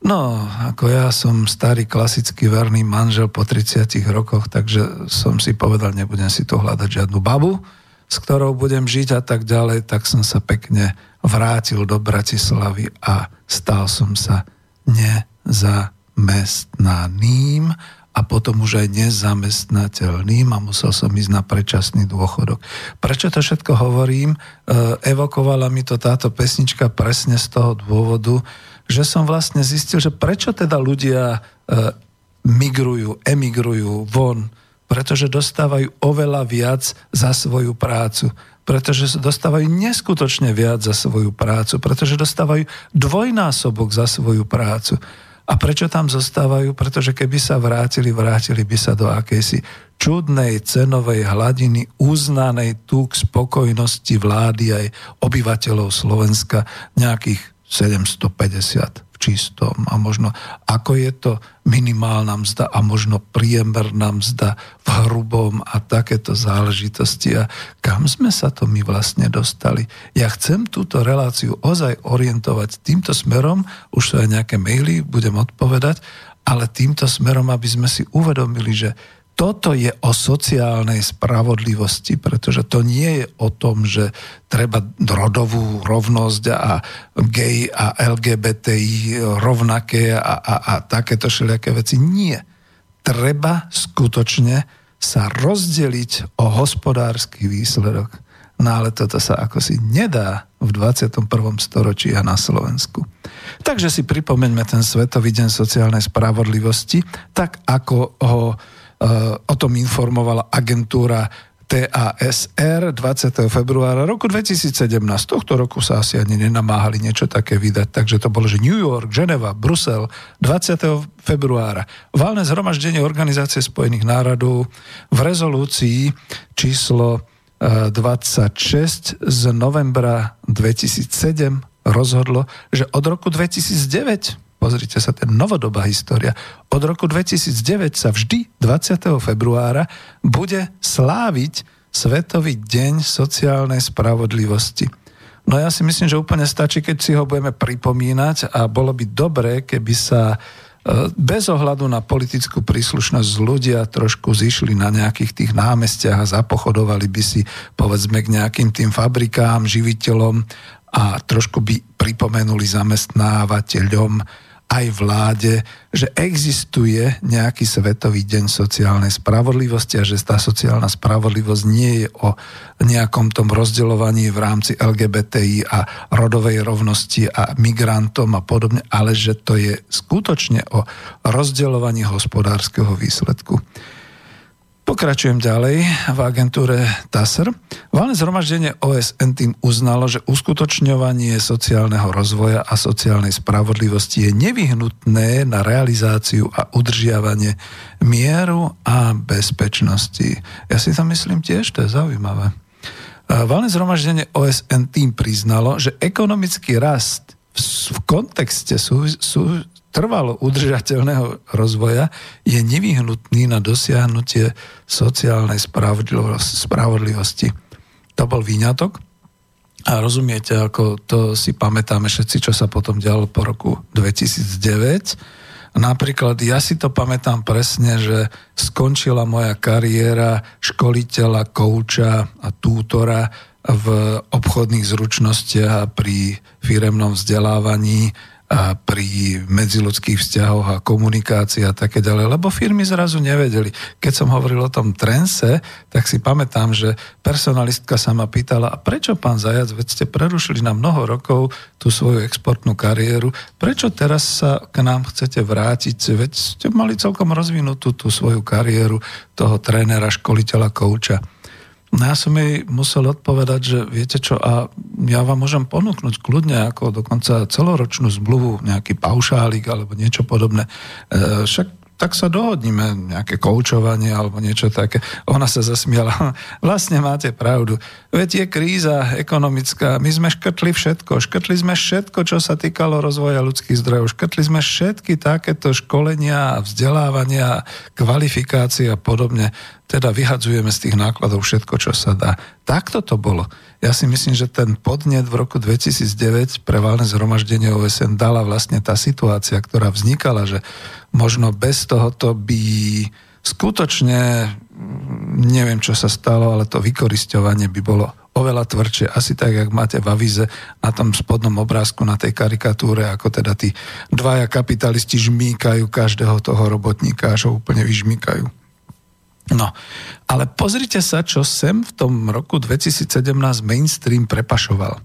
No, ako ja som starý klasický verný manžel po 30 rokoch, takže som si povedal, nebudem si tu hľadať žiadnu babu, s ktorou budem žiť a tak ďalej, tak som sa pekne vrátil do Bratislavy a stal som sa nezamestnaným a potom už aj nezamestnateľným a musel som ísť na predčasný dôchodok. Prečo to všetko hovorím? E, evokovala mi to táto pesnička presne z toho dôvodu, že som vlastne zistil, že prečo teda ľudia e, migrujú, emigrujú von, pretože dostávajú oveľa viac za svoju prácu pretože dostávajú neskutočne viac za svoju prácu, pretože dostávajú dvojnásobok za svoju prácu. A prečo tam zostávajú? Pretože keby sa vrátili, vrátili by sa do akejsi čudnej cenovej hladiny uznanej tu k spokojnosti vlády aj obyvateľov Slovenska nejakých 750 čistom a možno ako je to minimálna mzda a možno priemerná mzda v hrubom a takéto záležitosti a kam sme sa to my vlastne dostali. Ja chcem túto reláciu ozaj orientovať týmto smerom, už sú aj nejaké maily, budem odpovedať, ale týmto smerom, aby sme si uvedomili, že toto je o sociálnej spravodlivosti, pretože to nie je o tom, že treba rodovú rovnosť a gay a LGBTI rovnaké a, a, a takéto všelijaké veci. Nie. Treba skutočne sa rozdeliť o hospodársky výsledok. No ale toto sa ako si nedá v 21. storočí a na Slovensku. Takže si pripomeňme ten Svetový deň sociálnej spravodlivosti, tak ako ho o tom informovala agentúra TASR 20. februára roku 2017. Tohto roku sa asi ani nenamáhali niečo také vydať, takže to bolo, že New York, Geneva, Brusel 20. februára. Válne zhromaždenie Organizácie spojených národov v rezolúcii číslo 26 z novembra 2007 rozhodlo, že od roku 2009 Pozrite sa, ten novodobá história. Od roku 2009 sa vždy 20. februára bude sláviť Svetový deň sociálnej spravodlivosti. No ja si myslím, že úplne stačí, keď si ho budeme pripomínať a bolo by dobré, keby sa e, bez ohľadu na politickú príslušnosť ľudia trošku zišli na nejakých tých námestiach a zapochodovali by si povedzme k nejakým tým fabrikám, živiteľom a trošku by pripomenuli zamestnávateľom, aj vláde, že existuje nejaký svetový deň sociálnej spravodlivosti a že tá sociálna spravodlivosť nie je o nejakom tom rozdeľovaní v rámci LGBTI a rodovej rovnosti a migrantom a podobne, ale že to je skutočne o rozdeľovaní hospodárskeho výsledku. Pokračujem ďalej v agentúre TASR. Valné zhromaždenie OSN tým uznalo, že uskutočňovanie sociálneho rozvoja a sociálnej spravodlivosti je nevyhnutné na realizáciu a udržiavanie mieru a bezpečnosti. Ja si to myslím tiež, to je zaujímavé. Valné zhromaždenie OSN tým priznalo, že ekonomický rast v, kontexte trvalo udržateľného rozvoja je nevyhnutný na dosiahnutie sociálnej spravodlivosti. To bol výňatok. A rozumiete, ako to si pamätáme všetci, čo sa potom dialo po roku 2009. Napríklad ja si to pamätám presne, že skončila moja kariéra školiteľa, kouča a tútora v obchodných zručnostiach a pri firemnom vzdelávaní a pri medziludských vzťahoch a komunikácii a také ďalej, lebo firmy zrazu nevedeli. Keď som hovoril o tom trense, tak si pamätám, že personalistka sa ma pýtala, a prečo pán Zajac, veď ste prerušili na mnoho rokov tú svoju exportnú kariéru, prečo teraz sa k nám chcete vrátiť, veď ste mali celkom rozvinutú tú svoju kariéru toho trénera, školiteľa, kouča. No ja som jej musel odpovedať, že viete čo, a ja vám môžem ponúknuť kľudne ako dokonca celoročnú zmluvu, nejaký paušálik alebo niečo podobné. E, však tak sa dohodníme, nejaké koučovanie alebo niečo také. Ona sa zasmiala. Vlastne máte pravdu. Veď je kríza ekonomická. My sme škrtli všetko. Škrtli sme všetko, čo sa týkalo rozvoja ľudských zdrojov. Škrtli sme všetky takéto školenia, vzdelávania, kvalifikácie a podobne. Teda vyhadzujeme z tých nákladov všetko, čo sa dá. Takto to bolo. Ja si myslím, že ten podnet v roku 2009 pre válne zhromaždenie OSN dala vlastne tá situácia, ktorá vznikala, že možno bez tohoto by skutočne mm, neviem, čo sa stalo, ale to vykoristovanie by bolo oveľa tvrdšie. Asi tak, jak máte v avize na tom spodnom obrázku, na tej karikatúre, ako teda tí dvaja kapitalisti žmýkajú každého toho robotníka, až ho úplne vyžmýkajú. No, ale pozrite sa, čo sem v tom roku 2017 mainstream prepašoval.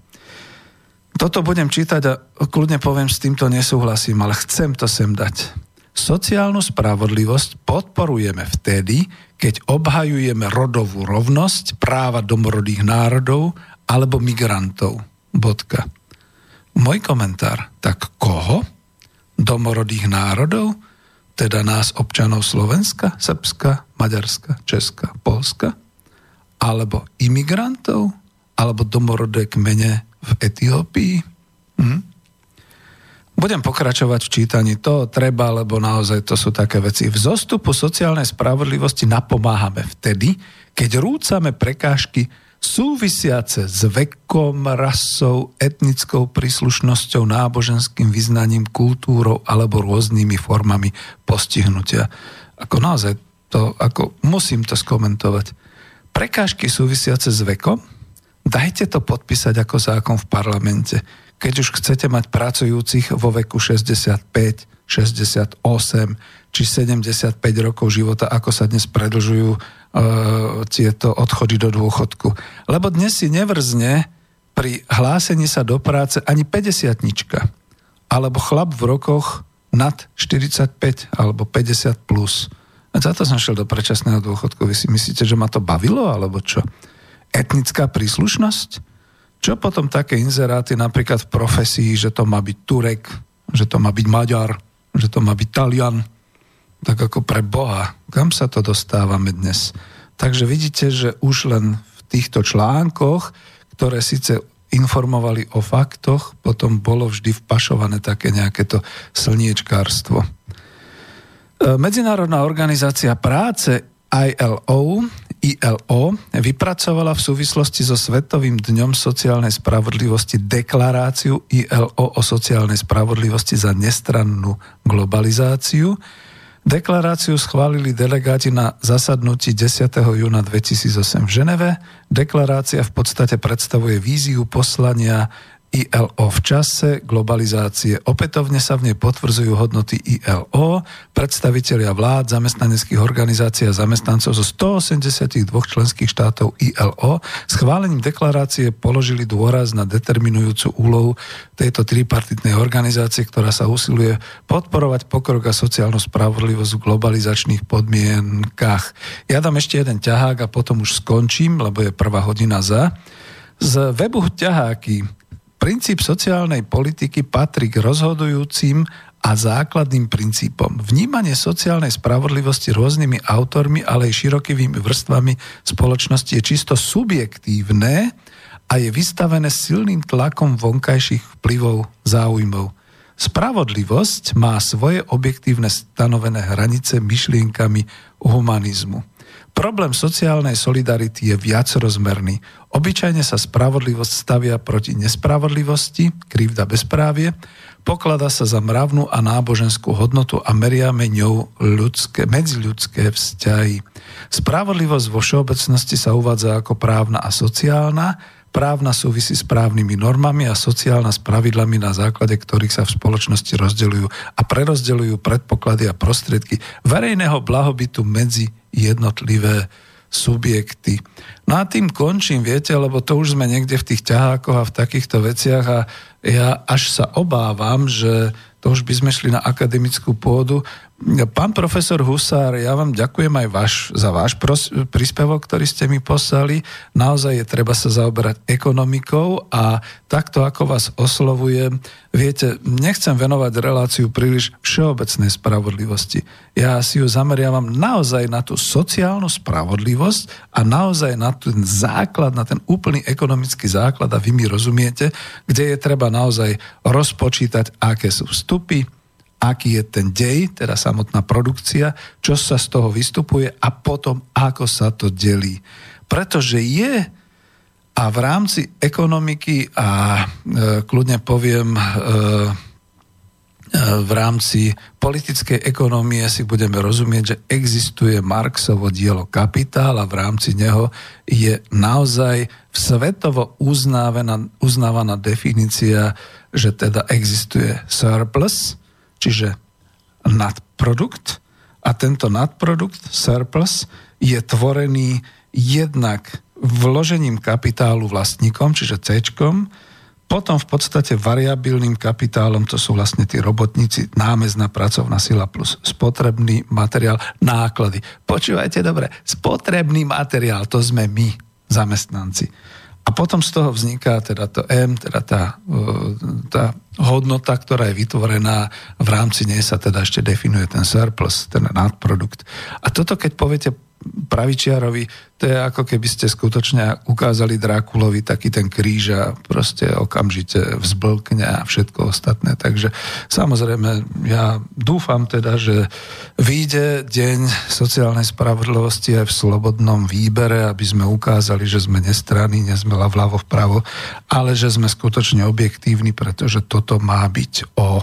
Toto budem čítať a kľudne poviem, s týmto nesúhlasím, ale chcem to sem dať. Sociálnu spravodlivosť podporujeme vtedy, keď obhajujeme rodovú rovnosť, práva domorodých národov alebo migrantov. Bodka. Môj komentár. Tak koho? Domorodých národov? Teda nás občanov Slovenska, Srbska, Maďarska, Česka, Polska? Alebo imigrantov? Alebo domorodé kmene v Etiópii? Hm? Budem pokračovať v čítaní, to treba, lebo naozaj to sú také veci. V zostupu sociálnej spravodlivosti napomáhame vtedy, keď rúcame prekážky súvisiace s vekom, rasou, etnickou príslušnosťou, náboženským vyznaním, kultúrou alebo rôznymi formami postihnutia. Ako naozaj to, ako musím to skomentovať. Prekážky súvisiace s vekom, dajte to podpísať ako zákon v parlamente keď už chcete mať pracujúcich vo veku 65, 68 či 75 rokov života, ako sa dnes predlžujú tieto odchody do dôchodku. Lebo dnes si nevrzne pri hlásení sa do práce ani 50 alebo chlap v rokoch nad 45 alebo 50 plus. A za to som šiel do predčasného dôchodku. Vy si myslíte, že ma to bavilo, alebo čo? Etnická príslušnosť? Čo potom také inzeráty napríklad v profesii, že to má byť Turek, že to má byť Maďar, že to má byť Talian, tak ako pre Boha. Kam sa to dostávame dnes? Takže vidíte, že už len v týchto článkoch, ktoré síce informovali o faktoch, potom bolo vždy vpašované také nejaké to slniečkárstvo. E, Medzinárodná organizácia práce ILO ILO vypracovala v súvislosti so Svetovým dňom sociálnej spravodlivosti deklaráciu ILO o sociálnej spravodlivosti za nestrannú globalizáciu. Deklaráciu schválili delegáti na zasadnutí 10. júna 2008 v Ženeve. Deklarácia v podstate predstavuje víziu poslania ILO v čase globalizácie. Opätovne sa v nej potvrdzujú hodnoty ILO, predstavitelia vlád, zamestnaneckých organizácií a zamestnancov zo 182 členských štátov ILO schválením deklarácie položili dôraz na determinujúcu úlohu tejto tripartitnej organizácie, ktorá sa usiluje podporovať pokrok a sociálnu spravodlivosť v globalizačných podmienkach. Ja dám ešte jeden ťahák a potom už skončím, lebo je prvá hodina za. Z webu ťaháky Princíp sociálnej politiky patrí k rozhodujúcim a základným princípom. Vnímanie sociálnej spravodlivosti rôznymi autormi, ale aj širokými vrstvami spoločnosti je čisto subjektívne a je vystavené silným tlakom vonkajších vplyvov záujmov. Spravodlivosť má svoje objektívne stanovené hranice myšlienkami humanizmu. Problém sociálnej solidarity je viacrozmerný. Obyčajne sa spravodlivosť stavia proti nespravodlivosti, krivda bezprávie, poklada sa za mravnú a náboženskú hodnotu a meriame ňou ľudské, medziľudské vzťahy. Spravodlivosť vo všeobecnosti sa uvádza ako právna a sociálna, právna súvisí s právnymi normami a sociálna s pravidlami, na základe ktorých sa v spoločnosti rozdeľujú a prerozdeľujú predpoklady a prostriedky verejného blahobytu medzi jednotlivé subjekty. No a tým končím, viete, lebo to už sme niekde v tých ťahákoch a v takýchto veciach a ja až sa obávam, že to už by sme šli na akademickú pôdu. Pán profesor Husár, ja vám ďakujem aj váš, za váš pros, príspevok, ktorý ste mi poslali. Naozaj je treba sa zaoberať ekonomikou a takto, ako vás oslovujem, viete, nechcem venovať reláciu príliš všeobecnej spravodlivosti. Ja si ju zameriavam naozaj na tú sociálnu spravodlivosť a naozaj na ten základ, na ten úplný ekonomický základ, a vy mi rozumiete, kde je treba naozaj rozpočítať, aké sú vstupy, aký je ten dej, teda samotná produkcia, čo sa z toho vystupuje a potom ako sa to delí. Pretože je a v rámci ekonomiky a e, kľudne poviem e, e, v rámci politickej ekonomie si budeme rozumieť, že existuje Marxovo dielo Kapitál a v rámci neho je naozaj svetovo uznávaná, uznávaná definícia, že teda existuje surplus, čiže nadprodukt a tento nadprodukt, surplus, je tvorený jednak vložením kapitálu vlastníkom, čiže C, potom v podstate variabilným kapitálom, to sú vlastne tí robotníci, námezná pracovná sila plus spotrebný materiál, náklady. Počúvajte dobre, spotrebný materiál, to sme my, zamestnanci. A potom z toho vzniká teda to M, teda tá, tá hodnota, ktorá je vytvorená, v rámci nej sa teda ešte definuje ten surplus, ten nadprodukt. A toto, keď poviete pravičiarovi, to je ako keby ste skutočne ukázali Drákulovi taký ten kríž a proste okamžite vzblkne a všetko ostatné. Takže samozrejme, ja dúfam teda, že vyjde deň sociálnej spravodlivosti aj v slobodnom výbere, aby sme ukázali, že sme nestranní, nie sme vľavo vpravo, ale že sme skutočne objektívni, pretože toto má byť o,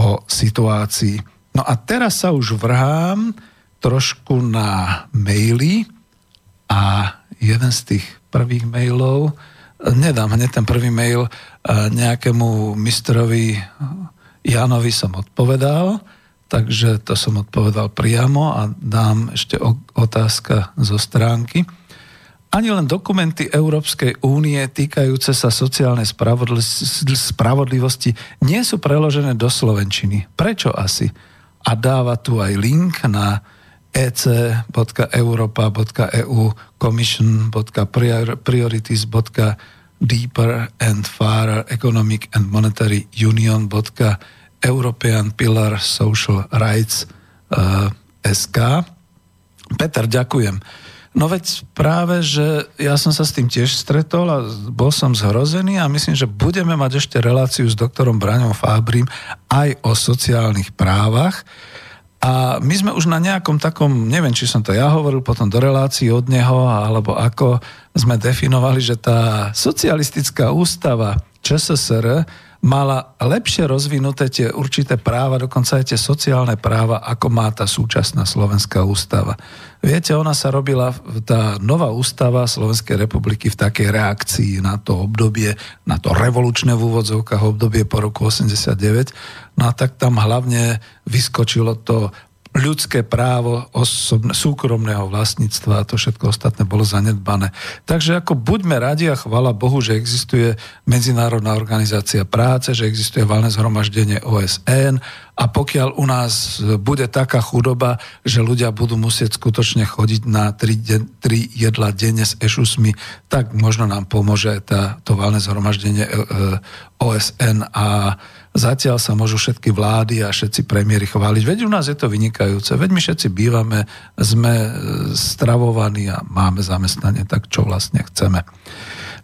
o situácii. No a teraz sa už vrhám trošku na maily a jeden z tých prvých mailov, nedám hneď ten prvý mail, nejakému mistrovi Janovi som odpovedal, takže to som odpovedal priamo a dám ešte otázka zo stránky. Ani len dokumenty Európskej únie týkajúce sa sociálnej spravodlivosti nie sú preložené do Slovenčiny. Prečo asi? A dáva tu aj link na ec.europa.eu commission.priorities.deeper and far economic and monetary union European Pillar Social Rights uh, SK. Peter, ďakujem. No veď práve, že ja som sa s tým tiež stretol a bol som zhrozený a myslím, že budeme mať ešte reláciu s doktorom Braňom Fábrim aj o sociálnych právach. A my sme už na nejakom takom, neviem, či som to ja hovoril potom do relácií od neho, alebo ako sme definovali, že tá socialistická ústava ČSSR mala lepšie rozvinuté tie určité práva, dokonca aj tie sociálne práva, ako má tá súčasná Slovenská ústava. Viete, ona sa robila, tá nová ústava Slovenskej republiky v takej reakcii na to obdobie, na to revolučné v úvodzovkách obdobie po roku 89, no a tak tam hlavne vyskočilo to ľudské právo osobne, súkromného vlastníctva a to všetko ostatné bolo zanedbané. Takže ako buďme radi a chvala Bohu, že existuje Medzinárodná organizácia práce, že existuje valné zhromaždenie OSN a pokiaľ u nás bude taká chudoba, že ľudia budú musieť skutočne chodiť na tri, de- tri jedla denne s ešusmi, tak možno nám pomôže tá, to valné zhromaždenie e, e, OSN a Zatiaľ sa môžu všetky vlády a všetci premiéry chváliť. Veď u nás je to vynikajúce. Veď my všetci bývame, sme e, stravovaní a máme zamestnanie, tak čo vlastne chceme.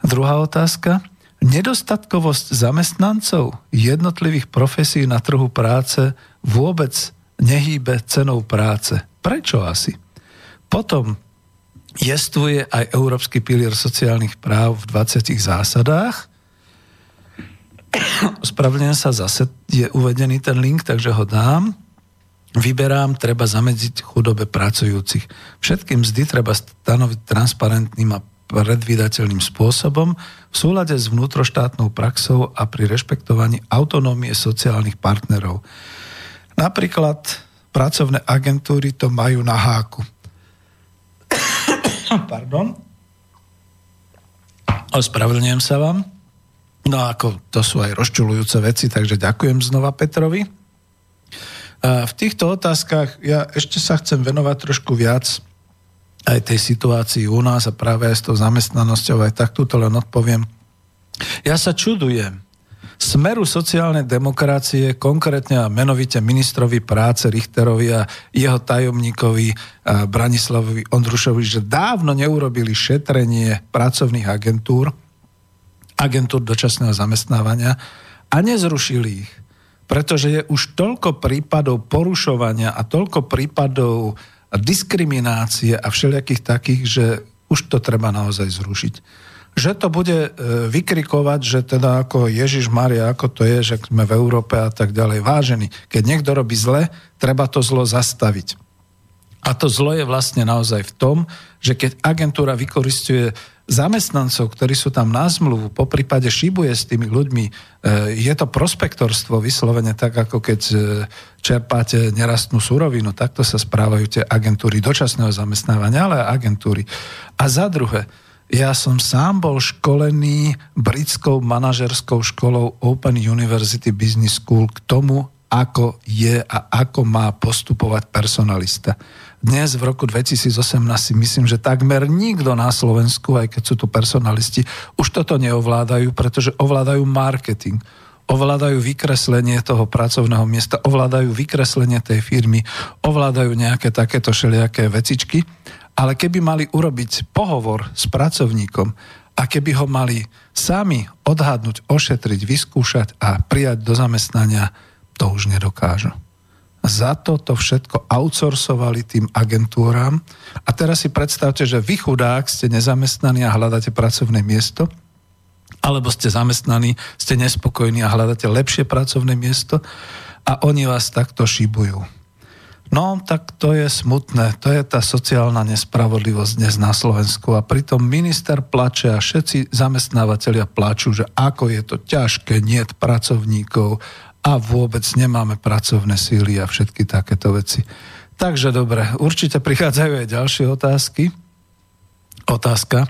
Druhá otázka. Nedostatkovosť zamestnancov jednotlivých profesí na trhu práce vôbec nehýbe cenou práce. Prečo asi? Potom jestvuje aj Európsky pilier sociálnych práv v 20 zásadách Ospravedlňujem sa, zase je uvedený ten link, takže ho dám. Vyberám, treba zamedziť chudobe pracujúcich. Všetky mzdy treba stanoviť transparentným a predvídateľným spôsobom v súlade s vnútroštátnou praxou a pri rešpektovaní autonómie sociálnych partnerov. Napríklad pracovné agentúry to majú na háku. Pardon. Ospravedlňujem sa vám. No ako to sú aj rozčulujúce veci, takže ďakujem znova Petrovi. V týchto otázkach ja ešte sa chcem venovať trošku viac aj tej situácii u nás a práve aj s tou zamestnanosťou, aj tak túto len odpoviem. Ja sa čudujem smeru sociálnej demokracie, konkrétne a menovite ministrovi práce Richterovi a jeho tajomníkovi Branislavovi Ondrušovi, že dávno neurobili šetrenie pracovných agentúr, agentúr dočasného zamestnávania a nezrušili ich. Pretože je už toľko prípadov porušovania a toľko prípadov diskriminácie a všelijakých takých, že už to treba naozaj zrušiť. Že to bude e, vykrikovať, že teda ako Ježiš Maria, ako to je, že sme v Európe a tak ďalej. Vážený, keď niekto robí zle, treba to zlo zastaviť. A to zlo je vlastne naozaj v tom, že keď agentúra vykoristuje zamestnancov, ktorí sú tam na zmluvu, po prípade šibuje s tými ľuďmi, e, je to prospektorstvo vyslovene tak, ako keď e, čerpáte nerastnú surovinu, takto sa správajú tie agentúry dočasného zamestnávania, ale agentúry. A za druhé, ja som sám bol školený britskou manažerskou školou Open University Business School k tomu, ako je a ako má postupovať personalista. Dnes v roku 2018 si myslím, že takmer nikto na Slovensku, aj keď sú tu personalisti, už toto neovládajú, pretože ovládajú marketing ovládajú vykreslenie toho pracovného miesta, ovládajú vykreslenie tej firmy, ovládajú nejaké takéto všelijaké vecičky, ale keby mali urobiť pohovor s pracovníkom a keby ho mali sami odhadnúť, ošetriť, vyskúšať a prijať do zamestnania, to už nedokážu za to to všetko outsourcovali tým agentúram. A teraz si predstavte, že vy chudák ste nezamestnaní a hľadáte pracovné miesto, alebo ste zamestnaní, ste nespokojní a hľadáte lepšie pracovné miesto a oni vás takto šibujú. No, tak to je smutné. To je tá sociálna nespravodlivosť dnes na Slovensku. A pritom minister plače a všetci zamestnávateľia plačú, že ako je to ťažké, niet pracovníkov a vôbec nemáme pracovné síly a všetky takéto veci. Takže dobre, určite prichádzajú aj ďalšie otázky. Otázka,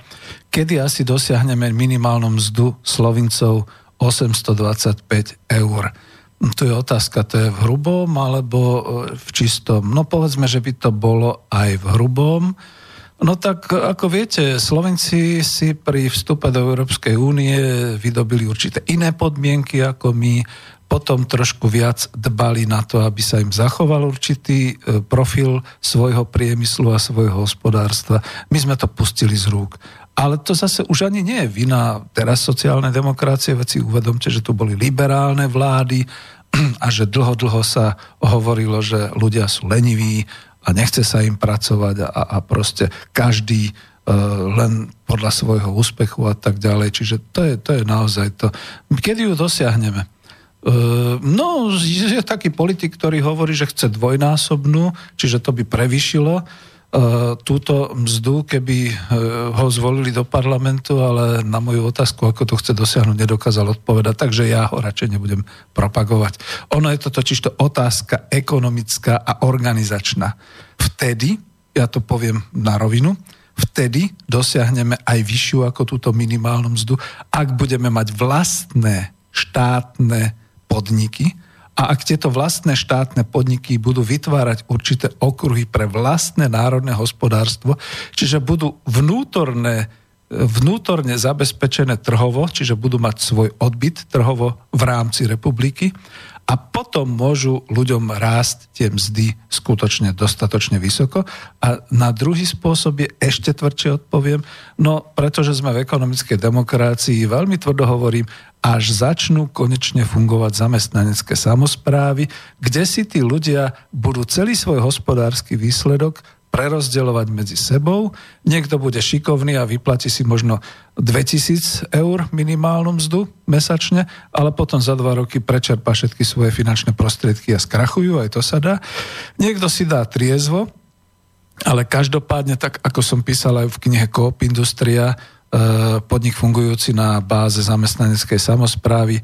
kedy asi dosiahneme minimálnu mzdu Slovincov 825 eur? Tu je otázka, to je v hrubom alebo e, v čistom? No povedzme, že by to bolo aj v hrubom. No tak ako viete, Slovenci si pri vstupe do Európskej únie vydobili určité iné podmienky ako my potom trošku viac dbali na to, aby sa im zachoval určitý e, profil svojho priemyslu a svojho hospodárstva. My sme to pustili z rúk. Ale to zase už ani nie je vina teraz sociálnej demokracie, veci uvedomte, že tu boli liberálne vlády a že dlho, dlho sa hovorilo, že ľudia sú leniví a nechce sa im pracovať a, a proste každý uh, len podľa svojho úspechu a tak ďalej. Čiže to je, to je naozaj to. Kedy ju dosiahneme? No, je taký politik, ktorý hovorí, že chce dvojnásobnú, čiže to by prevyšilo túto mzdu, keby ho zvolili do parlamentu, ale na moju otázku, ako to chce dosiahnuť, nedokázal odpovedať, takže ja ho radšej nebudem propagovať. Ono je to totiž to otázka ekonomická a organizačná. Vtedy, ja to poviem na rovinu, vtedy dosiahneme aj vyššiu ako túto minimálnu mzdu, ak budeme mať vlastné štátne podniky, a ak tieto vlastné štátne podniky budú vytvárať určité okruhy pre vlastné národné hospodárstvo, čiže budú vnútorné, vnútorne zabezpečené trhovo, čiže budú mať svoj odbyt trhovo v rámci republiky a potom môžu ľuďom rásť tie mzdy skutočne dostatočne vysoko. A na druhý spôsob je ešte tvrdšie odpoviem, no pretože sme v ekonomickej demokracii, veľmi tvrdo hovorím, až začnú konečne fungovať zamestnanecké samozprávy, kde si tí ľudia budú celý svoj hospodársky výsledok prerozdeľovať medzi sebou. Niekto bude šikovný a vyplatí si možno 2000 eur minimálnu mzdu mesačne, ale potom za dva roky prečerpa všetky svoje finančné prostriedky a skrachujú, aj to sa dá. Niekto si dá triezvo, ale každopádne, tak ako som písal aj v knihe Coop Industria, podnik fungujúci na báze zamestnaneckej samozprávy,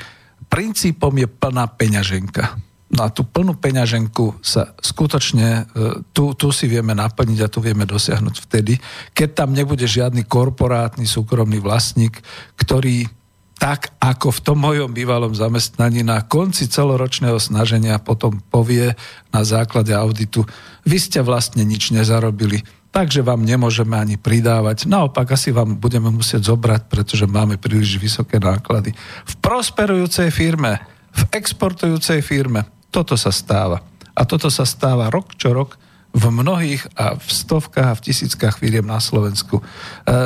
princípom je plná peňaženka. Na tú plnú peňaženku sa skutočne, e, tu, tu si vieme naplniť a tu vieme dosiahnuť vtedy, keď tam nebude žiadny korporátny súkromný vlastník, ktorý tak ako v tom mojom bývalom zamestnaní na konci celoročného snaženia potom povie na základe auditu, vy ste vlastne nič nezarobili, takže vám nemôžeme ani pridávať. Naopak asi vám budeme musieť zobrať, pretože máme príliš vysoké náklady. V prosperujúcej firme, v exportujúcej firme, toto sa stáva. A toto sa stáva rok čo rok v mnohých a v stovkách a v tisíckach firiem na Slovensku. E,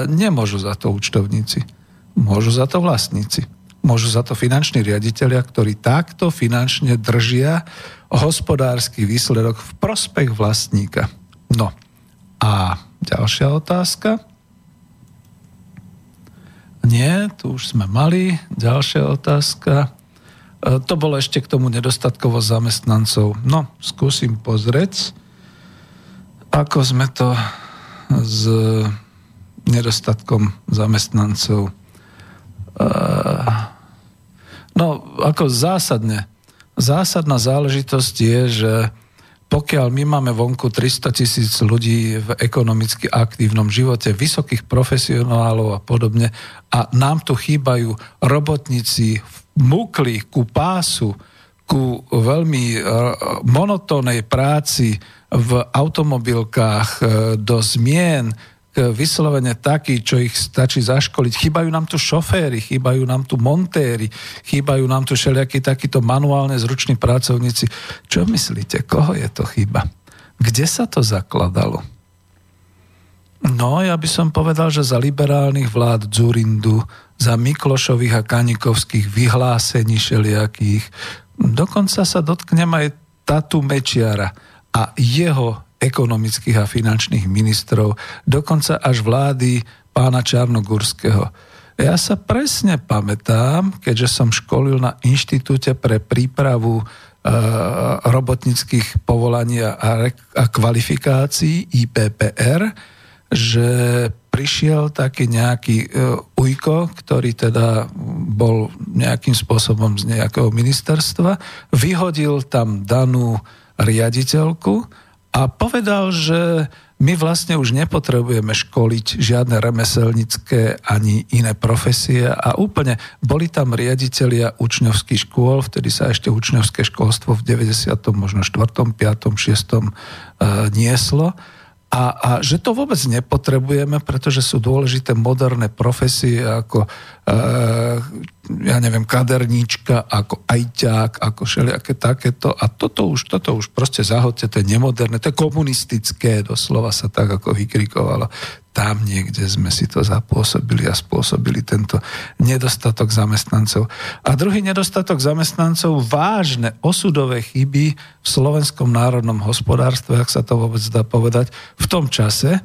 nemôžu za to účtovníci. Môžu za to vlastníci. Môžu za to finanční riaditeľia, ktorí takto finančne držia hospodársky výsledok v prospech vlastníka. No a ďalšia otázka. Nie, tu už sme mali. Ďalšia otázka. E, to bolo ešte k tomu nedostatkovo zamestnancov. No, skúsim pozrieť, ako sme to s nedostatkom zamestnancov. E, no, ako zásadne. Zásadná záležitosť je, že pokiaľ my máme vonku 300 tisíc ľudí v ekonomicky aktívnom živote, vysokých profesionálov a podobne, a nám tu chýbajú robotníci mukli ku pásu, ku veľmi e, monotónnej práci v automobilkách e, do zmien, vyslovene takí, čo ich stačí zaškoliť. Chýbajú nám tu šoféry, chýbajú nám tu montéry, chýbajú nám tu všelijakí takíto manuálne zruční pracovníci. Čo myslíte, koho je to chyba? Kde sa to zakladalo? No, ja by som povedal, že za liberálnych vlád Zurindu, za Miklošových a Kanikovských vyhlásení šeliakých, dokonca sa dotknem aj Tatu Mečiara a jeho ekonomických a finančných ministrov, dokonca až vlády pána Čarnogurského. Ja sa presne pamätám, keďže som školil na Inštitúte pre prípravu e, robotnických povolaní a, a kvalifikácií IPPR, že prišiel taký nejaký uh, ujko, ktorý teda bol nejakým spôsobom z nejakého ministerstva, vyhodil tam danú riaditeľku a povedal, že my vlastne už nepotrebujeme školiť žiadne remeselnické ani iné profesie a úplne boli tam riaditeľia učňovských škôl, vtedy sa ešte učňovské školstvo v 90. možno 4., 5., 6. Uh, nieslo a, a že to vôbec nepotrebujeme, pretože sú dôležité moderné profesie ako, e, ja neviem, kaderníčka, ako ajťák, ako všelijaké takéto. A toto už, toto už proste zahodte, to je nemoderné, to je komunistické, doslova sa tak ako vykrikovalo tam niekde sme si to zapôsobili a spôsobili tento nedostatok zamestnancov. A druhý nedostatok zamestnancov, vážne osudové chyby v slovenskom národnom hospodárstve, ak sa to vôbec dá povedať, v tom čase,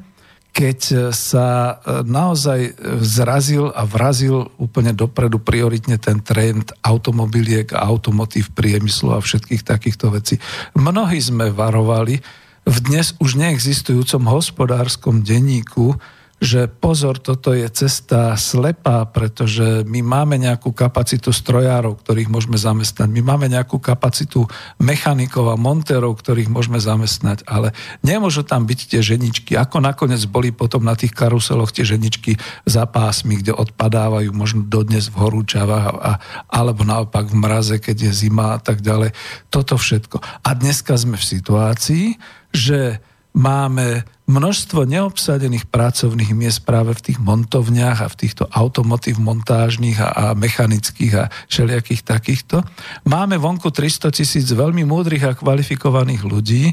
keď sa e, naozaj zrazil a vrazil úplne dopredu prioritne ten trend automobiliek a automotív priemyslu a všetkých takýchto vecí. Mnohí sme varovali v dnes už neexistujúcom hospodárskom denníku, že pozor, toto je cesta slepá, pretože my máme nejakú kapacitu strojárov, ktorých môžeme zamestnať, my máme nejakú kapacitu mechanikov a montérov, ktorých môžeme zamestnať, ale nemôžu tam byť tie ženičky, ako nakoniec boli potom na tých karuseloch tie ženičky za pásmi, kde odpadávajú možno dodnes v horúčavách a, alebo naopak v mraze, keď je zima a tak ďalej. Toto všetko. A dneska sme v situácii, že máme množstvo neobsadených pracovných miest práve v tých montovniach a v týchto automotív montážnych a, a mechanických a všelijakých takýchto. Máme vonku 300 tisíc veľmi múdrych a kvalifikovaných ľudí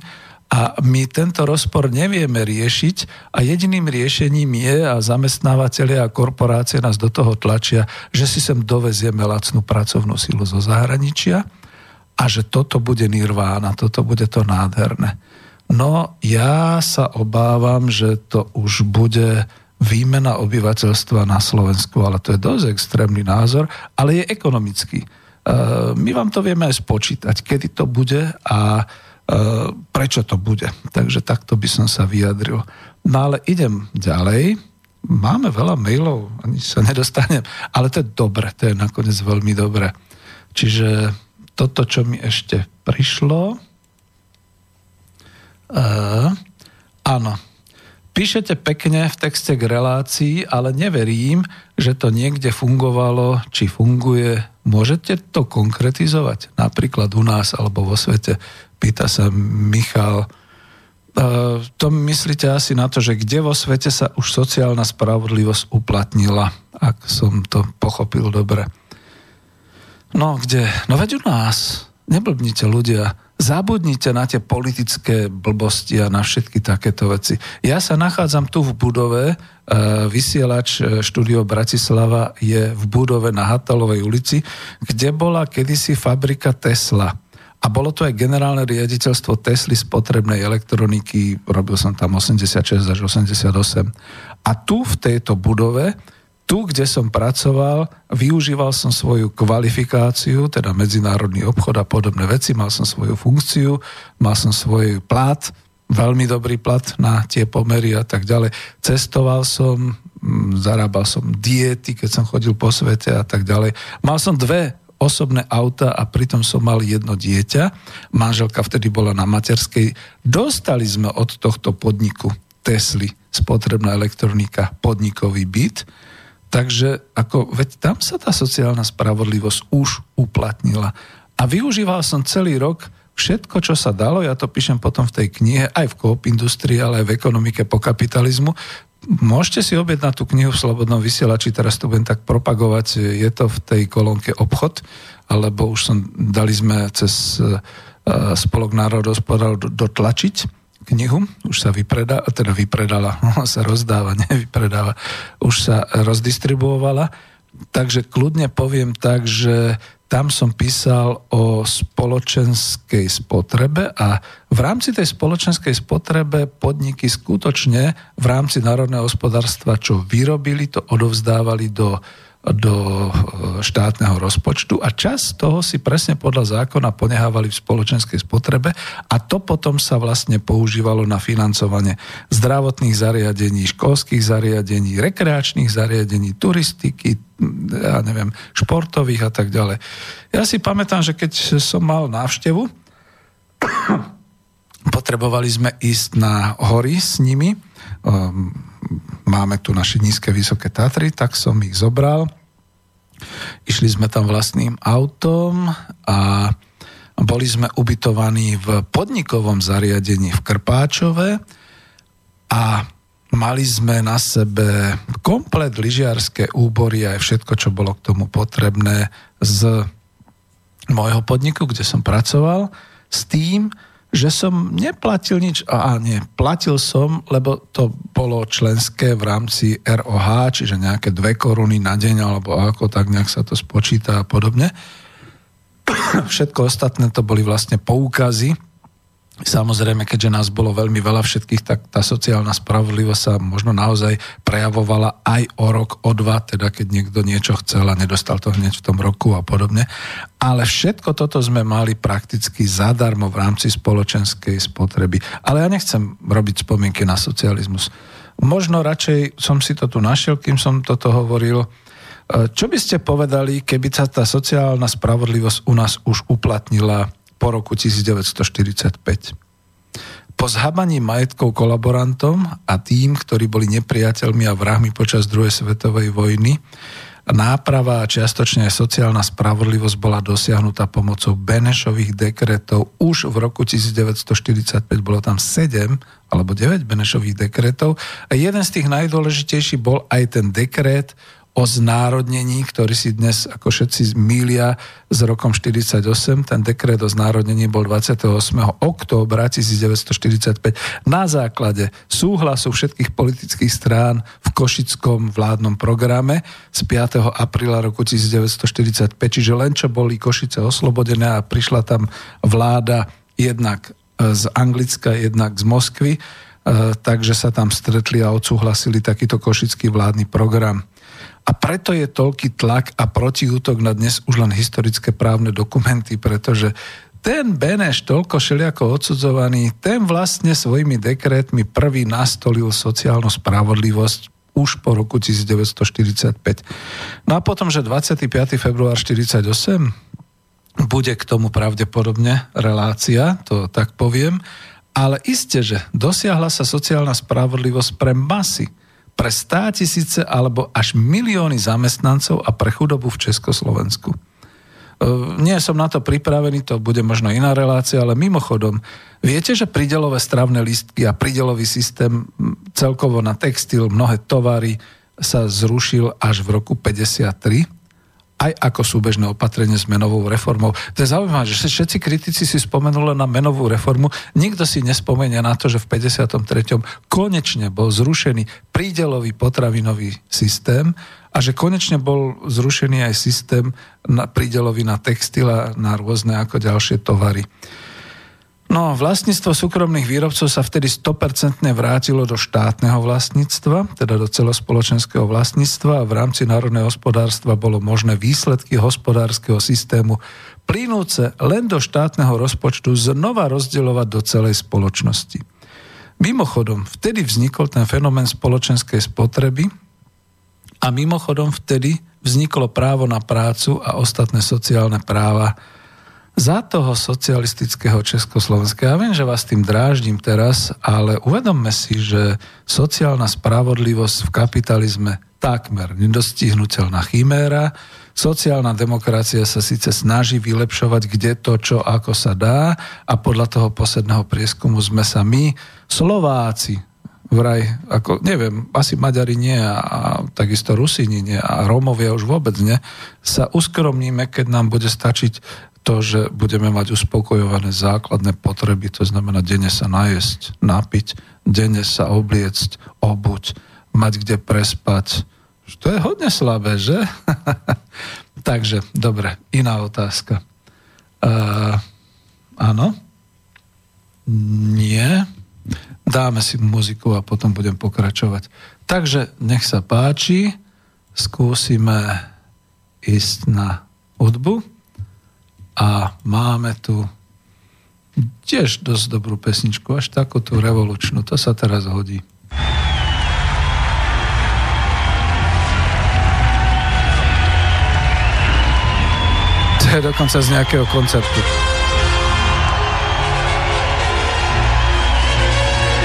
a my tento rozpor nevieme riešiť a jediným riešením je, a zamestnávateľia a korporácie nás do toho tlačia, že si sem dovezieme lacnú pracovnú silu zo zahraničia a že toto bude nirvána, toto bude to nádherné. No ja sa obávam, že to už bude výmena obyvateľstva na Slovensku, ale to je dosť extrémny názor, ale je ekonomický. E, my vám to vieme aj spočítať, kedy to bude a e, prečo to bude. Takže takto by som sa vyjadril. No ale idem ďalej. Máme veľa mailov, ani sa nedostanem, ale to je dobre, to je nakoniec veľmi dobre. Čiže toto, čo mi ešte prišlo, Uh, áno. Píšete pekne v texte k relácii, ale neverím, že to niekde fungovalo, či funguje. Môžete to konkretizovať? Napríklad u nás alebo vo svete? Pýta sa Michal. Uh, to myslíte asi na to, že kde vo svete sa už sociálna spravodlivosť uplatnila, ak som to pochopil dobre. No kde? No veď u nás. Neblbnite ľudia. Zabudnite na tie politické blbosti a na všetky takéto veci. Ja sa nachádzam tu v budove, e, vysielač e, štúdio Bratislava je v budove na Hatalovej ulici, kde bola kedysi fabrika Tesla. A bolo to aj generálne riaditeľstvo Tesly spotrebnej elektroniky, robil som tam 86 až 88. A tu v tejto budove tu, kde som pracoval, využíval som svoju kvalifikáciu, teda medzinárodný obchod a podobné veci, mal som svoju funkciu, mal som svoj plat, veľmi dobrý plat na tie pomery a tak ďalej. Cestoval som, mm, zarábal som diety, keď som chodil po svete a tak ďalej. Mal som dve osobné auta a pritom som mal jedno dieťa. Manželka vtedy bola na materskej. Dostali sme od tohto podniku Tesly, spotrebná elektronika, podnikový byt Takže ako, veď tam sa tá sociálna spravodlivosť už uplatnila. A využíval som celý rok všetko, čo sa dalo, ja to píšem potom v tej knihe, aj v Coop Industrii, ale aj v ekonomike po kapitalizmu. Môžete si objednať tú knihu v Slobodnom vysielači, teraz to budem tak propagovať, je to v tej kolónke obchod, alebo už som, dali sme cez uh, Spolok národospodárov dotlačiť knihu, už sa vypredala, teda vypredala, sa rozdáva, nevypredáva, už sa rozdistribuovala. Takže kľudne poviem tak, že tam som písal o spoločenskej spotrebe a v rámci tej spoločenskej spotrebe podniky skutočne v rámci národného hospodárstva, čo vyrobili, to odovzdávali do do e, štátneho rozpočtu a čas toho si presne podľa zákona ponehávali v spoločenskej spotrebe a to potom sa vlastne používalo na financovanie zdravotných zariadení, školských zariadení, rekreačných zariadení, turistiky, ja neviem, športových a tak ďalej. Ja si pamätám, že keď som mal návštevu, potrebovali sme ísť na hory s nimi, um, máme tu naše nízke, vysoké Tatry, tak som ich zobral. Išli sme tam vlastným autom a boli sme ubytovaní v podnikovom zariadení v Krpáčove a mali sme na sebe komplet lyžiarské úbory aj všetko, čo bolo k tomu potrebné z môjho podniku, kde som pracoval, s tým, že som neplatil nič, a, nie, platil som, lebo to bolo členské v rámci ROH, čiže nejaké dve koruny na deň, alebo ako tak nejak sa to spočíta a podobne. Všetko ostatné to boli vlastne poukazy Samozrejme, keďže nás bolo veľmi veľa všetkých, tak tá sociálna spravodlivosť sa možno naozaj prejavovala aj o rok, o dva, teda keď niekto niečo chcel a nedostal to hneď v tom roku a podobne. Ale všetko toto sme mali prakticky zadarmo v rámci spoločenskej spotreby. Ale ja nechcem robiť spomienky na socializmus. Možno radšej som si to tu našiel, kým som toto hovoril. Čo by ste povedali, keby sa tá sociálna spravodlivosť u nás už uplatnila po roku 1945. Po zhabaní majetkov kolaborantom a tým, ktorí boli nepriateľmi a vrahmi počas druhej svetovej vojny, náprava a čiastočne aj sociálna spravodlivosť bola dosiahnutá pomocou Benešových dekretov. Už v roku 1945 bolo tam 7 alebo 9 Benešových dekretov a jeden z tých najdôležitejších bol aj ten dekret o znárodnení, ktorý si dnes ako všetci mília s rokom 48. Ten dekret o znárodnení bol 28. októbra 1945 na základe súhlasu všetkých politických strán v Košickom vládnom programe z 5. apríla roku 1945. Čiže len čo boli Košice oslobodené a prišla tam vláda jednak z Anglicka, jednak z Moskvy, e, takže sa tam stretli a odsúhlasili takýto košický vládny program. A preto je toľký tlak a protiútok na dnes už len historické právne dokumenty, pretože ten Beneš, toľko šeliako odsudzovaný, ten vlastne svojimi dekrétmi prvý nastolil sociálnu spravodlivosť už po roku 1945. No a potom, že 25. február 1948 bude k tomu pravdepodobne relácia, to tak poviem, ale iste, že dosiahla sa sociálna spravodlivosť pre masy pre stá tisíce alebo až milióny zamestnancov a pre chudobu v Československu. E, nie som na to pripravený, to bude možno iná relácia, ale mimochodom, viete, že pridelové stravné listky a pridelový systém celkovo na textil, mnohé tovary sa zrušil až v roku 53? Aj ako súbežné opatrenie s menovou reformou. To je zaujímavé, že všetci kritici si spomenuli na menovú reformu, nikto si nespomenia na to, že v 53. konečne bol zrušený prídelový potravinový systém a že konečne bol zrušený aj systém na prídelový na textil a na rôzne ako ďalšie tovary. No, vlastníctvo súkromných výrobcov sa vtedy 100% vrátilo do štátneho vlastníctva, teda do celospoločenského vlastníctva a v rámci národného hospodárstva bolo možné výsledky hospodárskeho systému plynúce len do štátneho rozpočtu znova rozdielovať do celej spoločnosti. Mimochodom, vtedy vznikol ten fenomén spoločenskej spotreby a mimochodom vtedy vzniklo právo na prácu a ostatné sociálne práva za toho socialistického Československa. Ja viem, že vás tým dráždim teraz, ale uvedomme si, že sociálna spravodlivosť v kapitalizme takmer nedostihnutelná chiméra, sociálna demokracia sa síce snaží vylepšovať kde to, čo ako sa dá a podľa toho posledného prieskumu sme sa my, Slováci, vraj, ako neviem, asi Maďari nie a, a takisto Rusini nie a Rómovia už vôbec nie, sa uskromníme, keď nám bude stačiť to, že budeme mať uspokojované základné potreby, to znamená denne sa najesť, napiť, denne sa obliecť, obuť, mať kde prespať. To je hodne slabé, že? Takže, dobre, iná otázka. Uh, áno? Nie? Dáme si muziku a potom budem pokračovať. Takže, nech sa páči, skúsime ísť na hudbu. A máme tu tiež dosť dobrú pesničku, až takú tú revolučnú. To sa teraz hodí. To je dokonca z nejakého koncertu.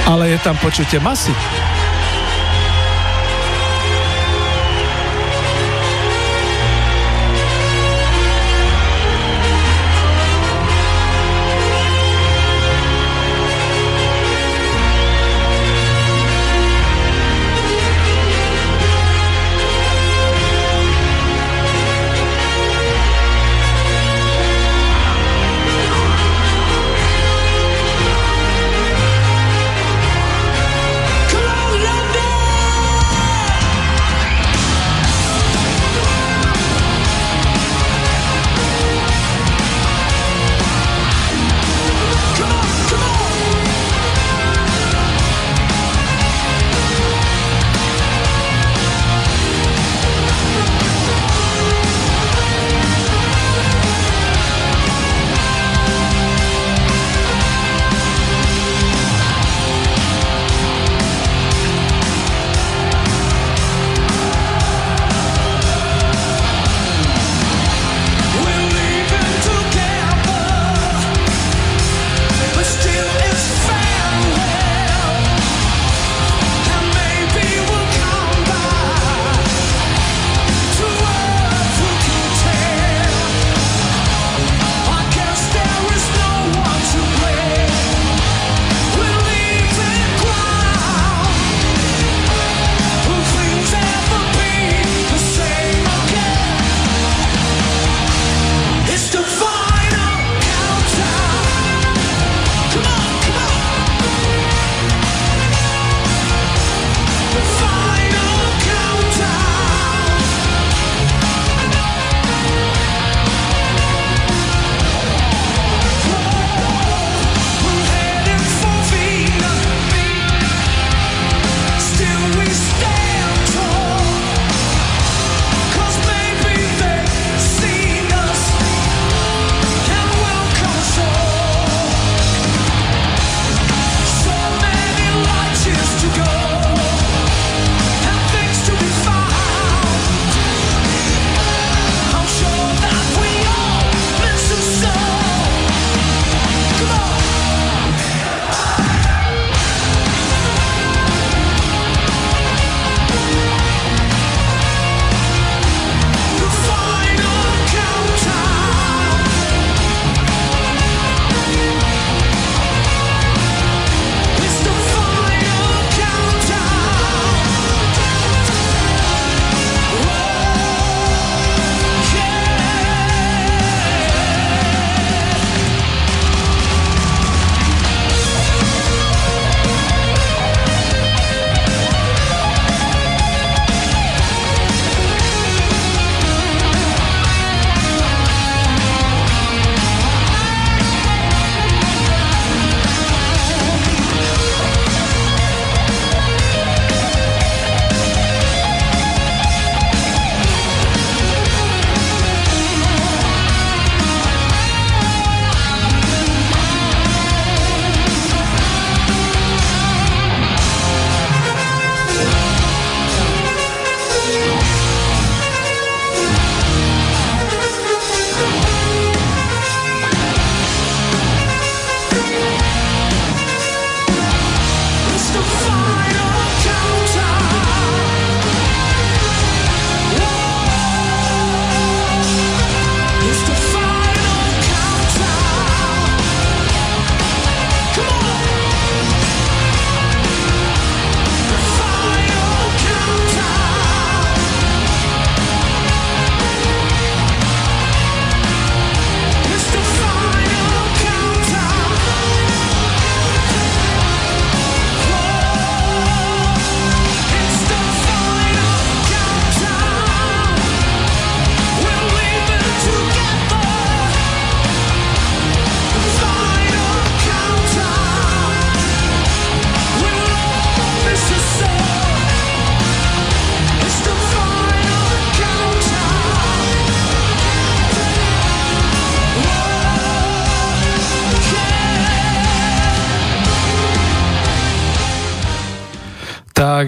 Ale je tam počutie masy.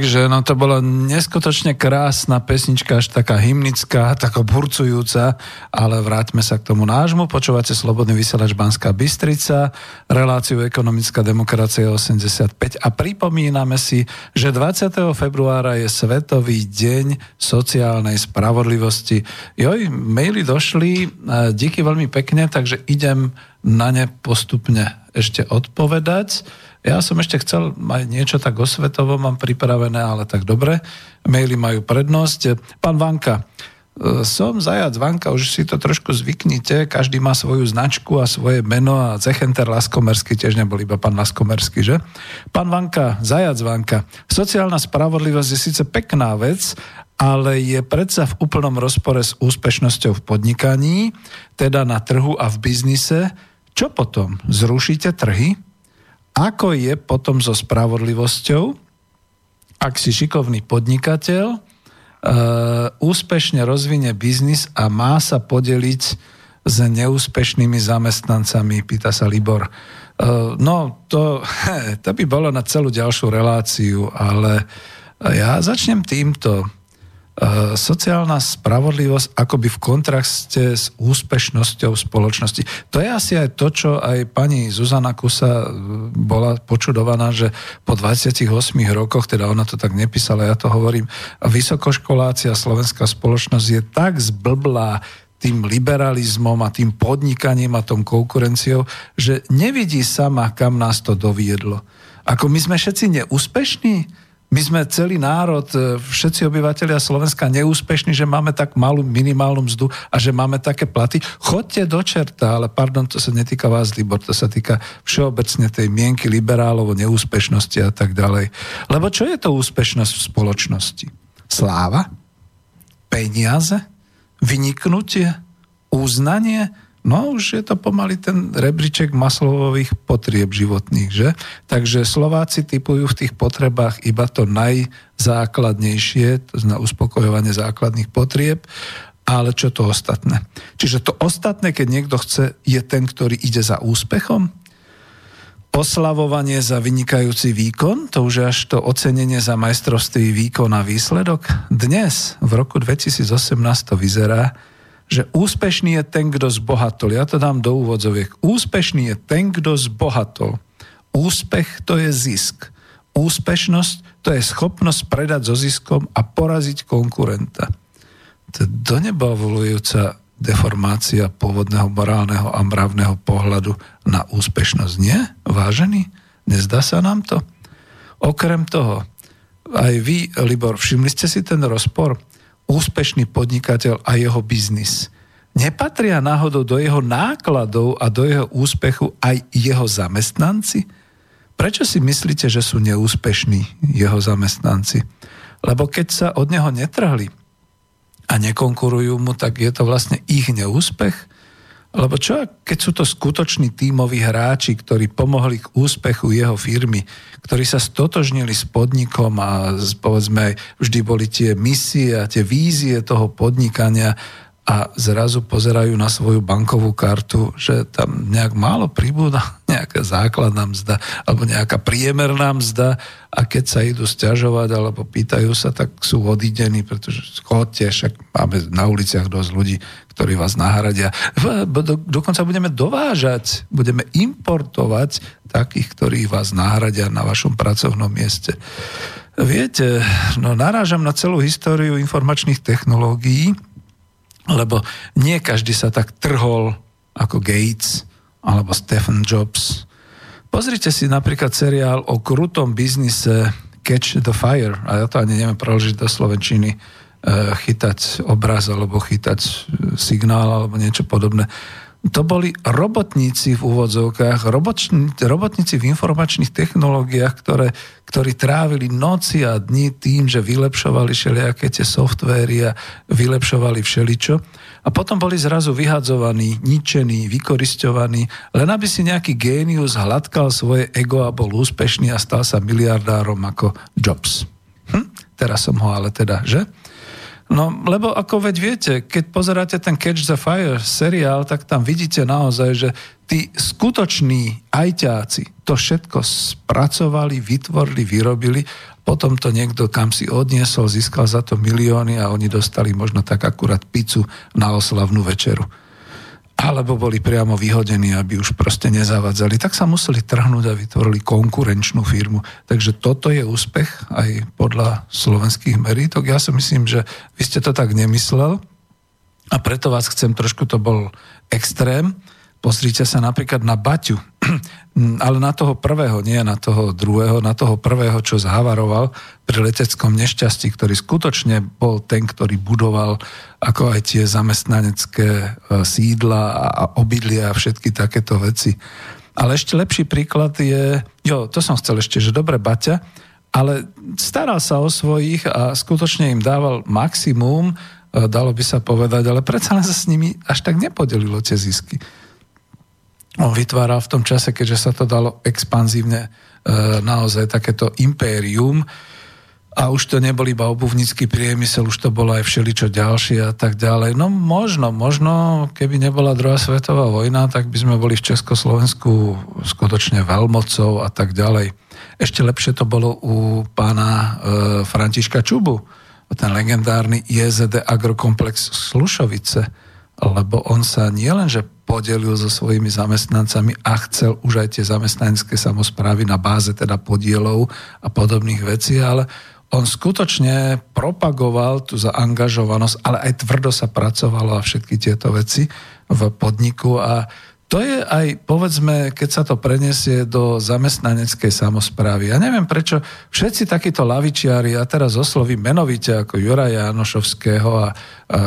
Takže no to bola neskutočne krásna pesnička, až taká hymnická, taká burcujúca, ale vráťme sa k tomu nášmu. Počúvate Slobodný vysielač Banská Bystrica, reláciu Ekonomická demokracia 85 a pripomíname si, že 20. februára je Svetový deň sociálnej spravodlivosti. Joj, maily došli, díky veľmi pekne, takže idem na ne postupne ešte odpovedať. Ja som ešte chcel mať niečo tak osvetovo, mám pripravené, ale tak dobre. Maily majú prednosť. Pán Vanka, e, som zajac Vanka, už si to trošku zvyknite, každý má svoju značku a svoje meno a Zechenter Laskomersky tiež nebol iba pán Laskomersky, že? Pán Vanka, zajac Vanka, sociálna spravodlivosť je síce pekná vec, ale je predsa v úplnom rozpore s úspešnosťou v podnikaní, teda na trhu a v biznise. Čo potom? Zrušíte trhy? Ako je potom so spravodlivosťou, ak si šikovný podnikateľ, uh, úspešne rozvinie biznis a má sa podeliť s neúspešnými zamestnancami, pýta sa Libor. Uh, no, to, to by bolo na celú ďalšiu reláciu, ale ja začnem týmto. Eh, sociálna spravodlivosť akoby v kontraste s úspešnosťou spoločnosti. To je asi aj to, čo aj pani Zuzana Kusa eh, bola počudovaná, že po 28 rokoch, teda ona to tak nepísala, ja to hovorím, vysokoškolácia slovenská spoločnosť je tak zblblá tým liberalizmom a tým podnikaním a tom konkurenciou, že nevidí sama, kam nás to doviedlo. Ako my sme všetci neúspešní, my sme celý národ, e, všetci obyvateľia Slovenska neúspešní, že máme tak malú minimálnu mzdu a že máme také platy. Chodte do čerta, ale pardon, to sa netýka vás, Libor, to sa týka všeobecne tej mienky liberálov o neúspešnosti a tak ďalej. Lebo čo je to úspešnosť v spoločnosti? Sláva? Peniaze? Vyniknutie? Uznanie? No už je to pomaly ten rebríček maslovových potrieb životných, že? Takže Slováci typujú v tých potrebách iba to najzákladnejšie, to znamená uspokojovanie základných potrieb, ale čo to ostatné? Čiže to ostatné, keď niekto chce, je ten, ktorý ide za úspechom? Oslavovanie za vynikajúci výkon, to už je až to ocenenie za majstrovství výkon a výsledok. Dnes, v roku 2018 to vyzerá, že úspešný je ten, kto zbohatol. Ja to dám do úvodzoviek. Úspešný je ten, kto zbohatol. Úspech to je zisk. Úspešnosť to je schopnosť predať so ziskom a poraziť konkurenta. To je do neba volujúca deformácia pôvodného morálneho a mravného pohľadu na úspešnosť. Nie? Vážený? Nezdá sa nám to? Okrem toho, aj vy, Libor, všimli ste si ten rozpor? Úspešný podnikateľ a jeho biznis. Nepatria náhodou do jeho nákladov a do jeho úspechu aj jeho zamestnanci? Prečo si myslíte, že sú neúspešní jeho zamestnanci? Lebo keď sa od neho netrhli a nekonkurujú mu, tak je to vlastne ich neúspech? Lebo čo, keď sú to skutoční tímoví hráči, ktorí pomohli k úspechu jeho firmy, ktorí sa stotožnili s podnikom a povedzme vždy boli tie misie a tie vízie toho podnikania a zrazu pozerajú na svoju bankovú kartu, že tam nejak málo pribúda nejaká základná mzda alebo nejaká priemerná mzda a keď sa idú stiažovať alebo pýtajú sa, tak sú odidení, pretože chodte, však máme na uliciach dosť ľudí, ktorí vás nahradia. Do, dokonca budeme dovážať, budeme importovať takých, ktorí vás nahradia na vašom pracovnom mieste. Viete, no narážam na celú históriu informačných technológií, lebo nie každý sa tak trhol ako Gates alebo Stephen Jobs. Pozrite si napríklad seriál o krutom biznise Catch the Fire, a ja to ani neviem preložiť do Slovenčiny, eh, chytať obraz alebo chytať eh, signál alebo niečo podobné to boli robotníci v úvodzovkách, robotníci v informačných technológiách, ktoré, ktorí trávili noci a dni tým, že vylepšovali všelijaké tie softvéry a vylepšovali všeličo. A potom boli zrazu vyhadzovaní, ničení, vykoristovaní, len aby si nejaký génius hladkal svoje ego a bol úspešný a stal sa miliardárom ako Jobs. Hm? Teraz som ho ale teda, že? No, lebo ako veď viete, keď pozeráte ten Catch the Fire seriál, tak tam vidíte naozaj, že tí skutoční ajťáci to všetko spracovali, vytvorili, vyrobili, potom to niekto kam si odniesol, získal za to milióny a oni dostali možno tak akurát pizzu na oslavnú večeru alebo boli priamo vyhodení, aby už proste nezavadzali, tak sa museli trhnúť a vytvorili konkurenčnú firmu. Takže toto je úspech aj podľa slovenských merítok. Ja si myslím, že vy ste to tak nemyslel a preto vás chcem, trošku to bol extrém, Pozrite sa napríklad na Baťu, ale na toho prvého, nie na toho druhého, na toho prvého, čo zhavaroval pri leteckom nešťastí, ktorý skutočne bol ten, ktorý budoval ako aj tie zamestnanecké e, sídla a obydlia a všetky takéto veci. Ale ešte lepší príklad je, jo, to som chcel ešte, že dobre Baťa, ale staral sa o svojich a skutočne im dával maximum, e, dalo by sa povedať, ale predsa len sa s nimi až tak nepodelilo tie zisky on vytváral v tom čase, keďže sa to dalo expanzívne e, naozaj takéto impérium a už to nebol iba obuvnícky priemysel, už to bolo aj všeličo ďalšie a tak ďalej. No možno, možno, keby nebola druhá svetová vojna, tak by sme boli v Československu skutočne veľmocou a tak ďalej. Ešte lepšie to bolo u pána e, Františka Čubu, ten legendárny JZD Agrokomplex Slušovice, lebo on sa nielenže podelil so svojimi zamestnancami a chcel už aj tie zamestnanecké samozprávy na báze teda podielov a podobných vecí, ale on skutočne propagoval tú zaangažovanosť, ale aj tvrdo sa pracovalo a všetky tieto veci v podniku a to je aj, povedzme, keď sa to preniesie do zamestnaneckej samozprávy. Ja neviem, prečo všetci takíto lavičiari, ja teraz oslovím menovite ako Juraja Janošovského a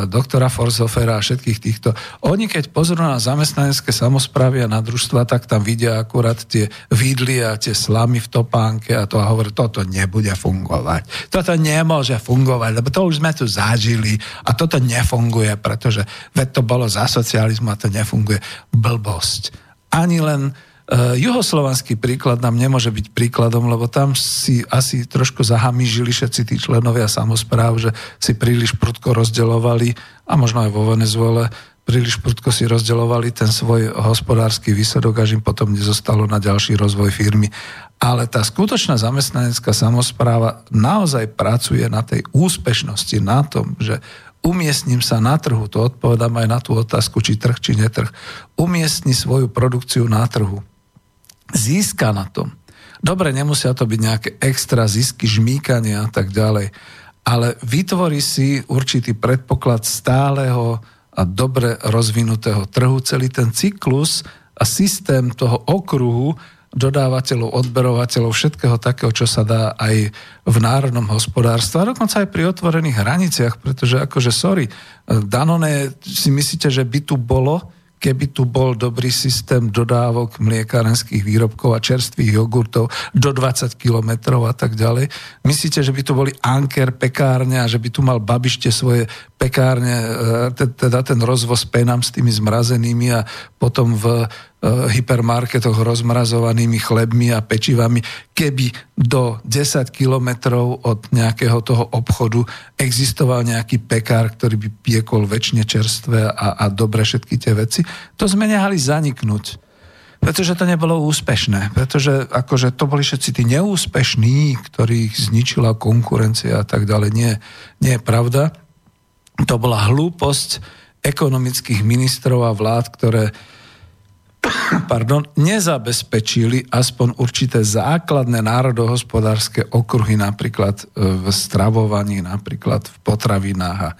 doktora Forzofera a všetkých týchto, oni keď pozrú na zamestnanecké samozprávy a na družstva, tak tam vidia akurát tie vidly a tie slamy v topánke a to a hovorí, toto nebude fungovať. Toto nemôže fungovať, lebo to už sme tu zažili a toto nefunguje, pretože veď to bolo za socializmu a to nefunguje. Blbo dosť. Ani len uh, juhoslovanský príklad nám nemôže byť príkladom, lebo tam si asi trošku zahamížili všetci tí členovia samozpráv, že si príliš prudko rozdeľovali, a možno aj vo Venezuele, príliš prudko si rozdeľovali ten svoj hospodársky výsledok, až im potom nezostalo na ďalší rozvoj firmy. Ale tá skutočná zamestnanecká samozpráva naozaj pracuje na tej úspešnosti, na tom, že umiestním sa na trhu, to odpovedám aj na tú otázku, či trh, či netrh, umiestni svoju produkciu na trhu. Získa na tom. Dobre, nemusia to byť nejaké extra zisky, žmýkania a tak ďalej, ale vytvorí si určitý predpoklad stáleho a dobre rozvinutého trhu. Celý ten cyklus a systém toho okruhu dodávateľov, odberovateľov, všetkého takého, čo sa dá aj v národnom hospodárstve a dokonca aj pri otvorených hraniciach, pretože akože sorry, Danone si myslíte, že by tu bolo, keby tu bol dobrý systém dodávok mliekárenských výrobkov a čerstvých jogurtov do 20 kilometrov a tak ďalej. Myslíte, že by tu boli anker pekárne a že by tu mal babište svoje pekárne, e, teda ten rozvoz penám s tými zmrazenými a potom v Eh, hypermarketoch rozmrazovanými chlebmi a pečivami, keby do 10 kilometrov od nejakého toho obchodu existoval nejaký pekár, ktorý by piekol väčšine čerstvé a, a dobre všetky tie veci, to sme nehali zaniknúť. Pretože to nebolo úspešné. Pretože akože to boli všetci tí neúspešní, ktorých zničila konkurencia a tak ďalej. Nie, nie je pravda. To bola hlúposť ekonomických ministrov a vlád, ktoré pardon, nezabezpečili aspoň určité základné národohospodárske okruhy, napríklad e, v stravovaní, napríklad v potravinách a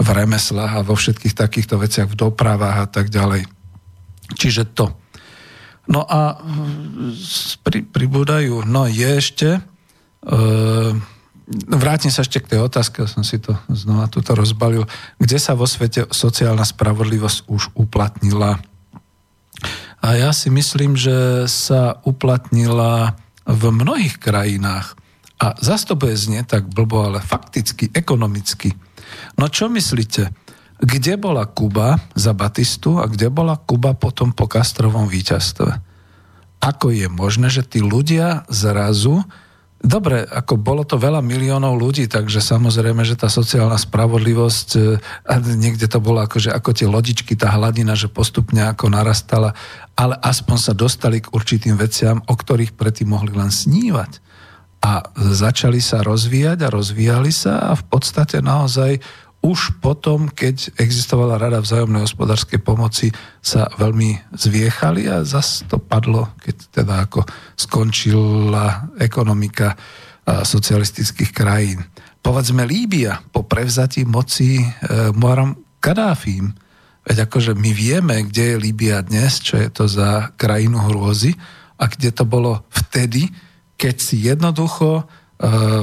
v remeslách a vo všetkých takýchto veciach, v dopravách a tak ďalej. Čiže to. No a pri, pribúdajú, no je ešte, e, vrátim sa ešte k tej otázke, som si to znova tuto rozbalil, kde sa vo svete sociálna spravodlivosť už uplatnila a ja si myslím, že sa uplatnila v mnohých krajinách. A bude znie tak blbo, ale fakticky, ekonomicky. No čo myslíte? Kde bola Kuba za Batistu a kde bola Kuba potom po Kastrovom víťazstve? Ako je možné, že tí ľudia zrazu Dobre, ako bolo to veľa miliónov ľudí, takže samozrejme, že tá sociálna spravodlivosť, e, niekde to bolo ako, že ako tie lodičky, tá hladina, že postupne ako narastala, ale aspoň sa dostali k určitým veciam, o ktorých predtým mohli len snívať. A začali sa rozvíjať a rozvíjali sa a v podstate naozaj už potom, keď existovala Rada vzájomnej hospodárskej pomoci, sa veľmi zviechali a zase to padlo, keď teda ako skončila ekonomika socialistických krajín. Povedzme Líbia po prevzatí moci e, Muaram Kadáfim. Veď akože my vieme, kde je Líbia dnes, čo je to za krajinu hrôzy a kde to bolo vtedy, keď si jednoducho e,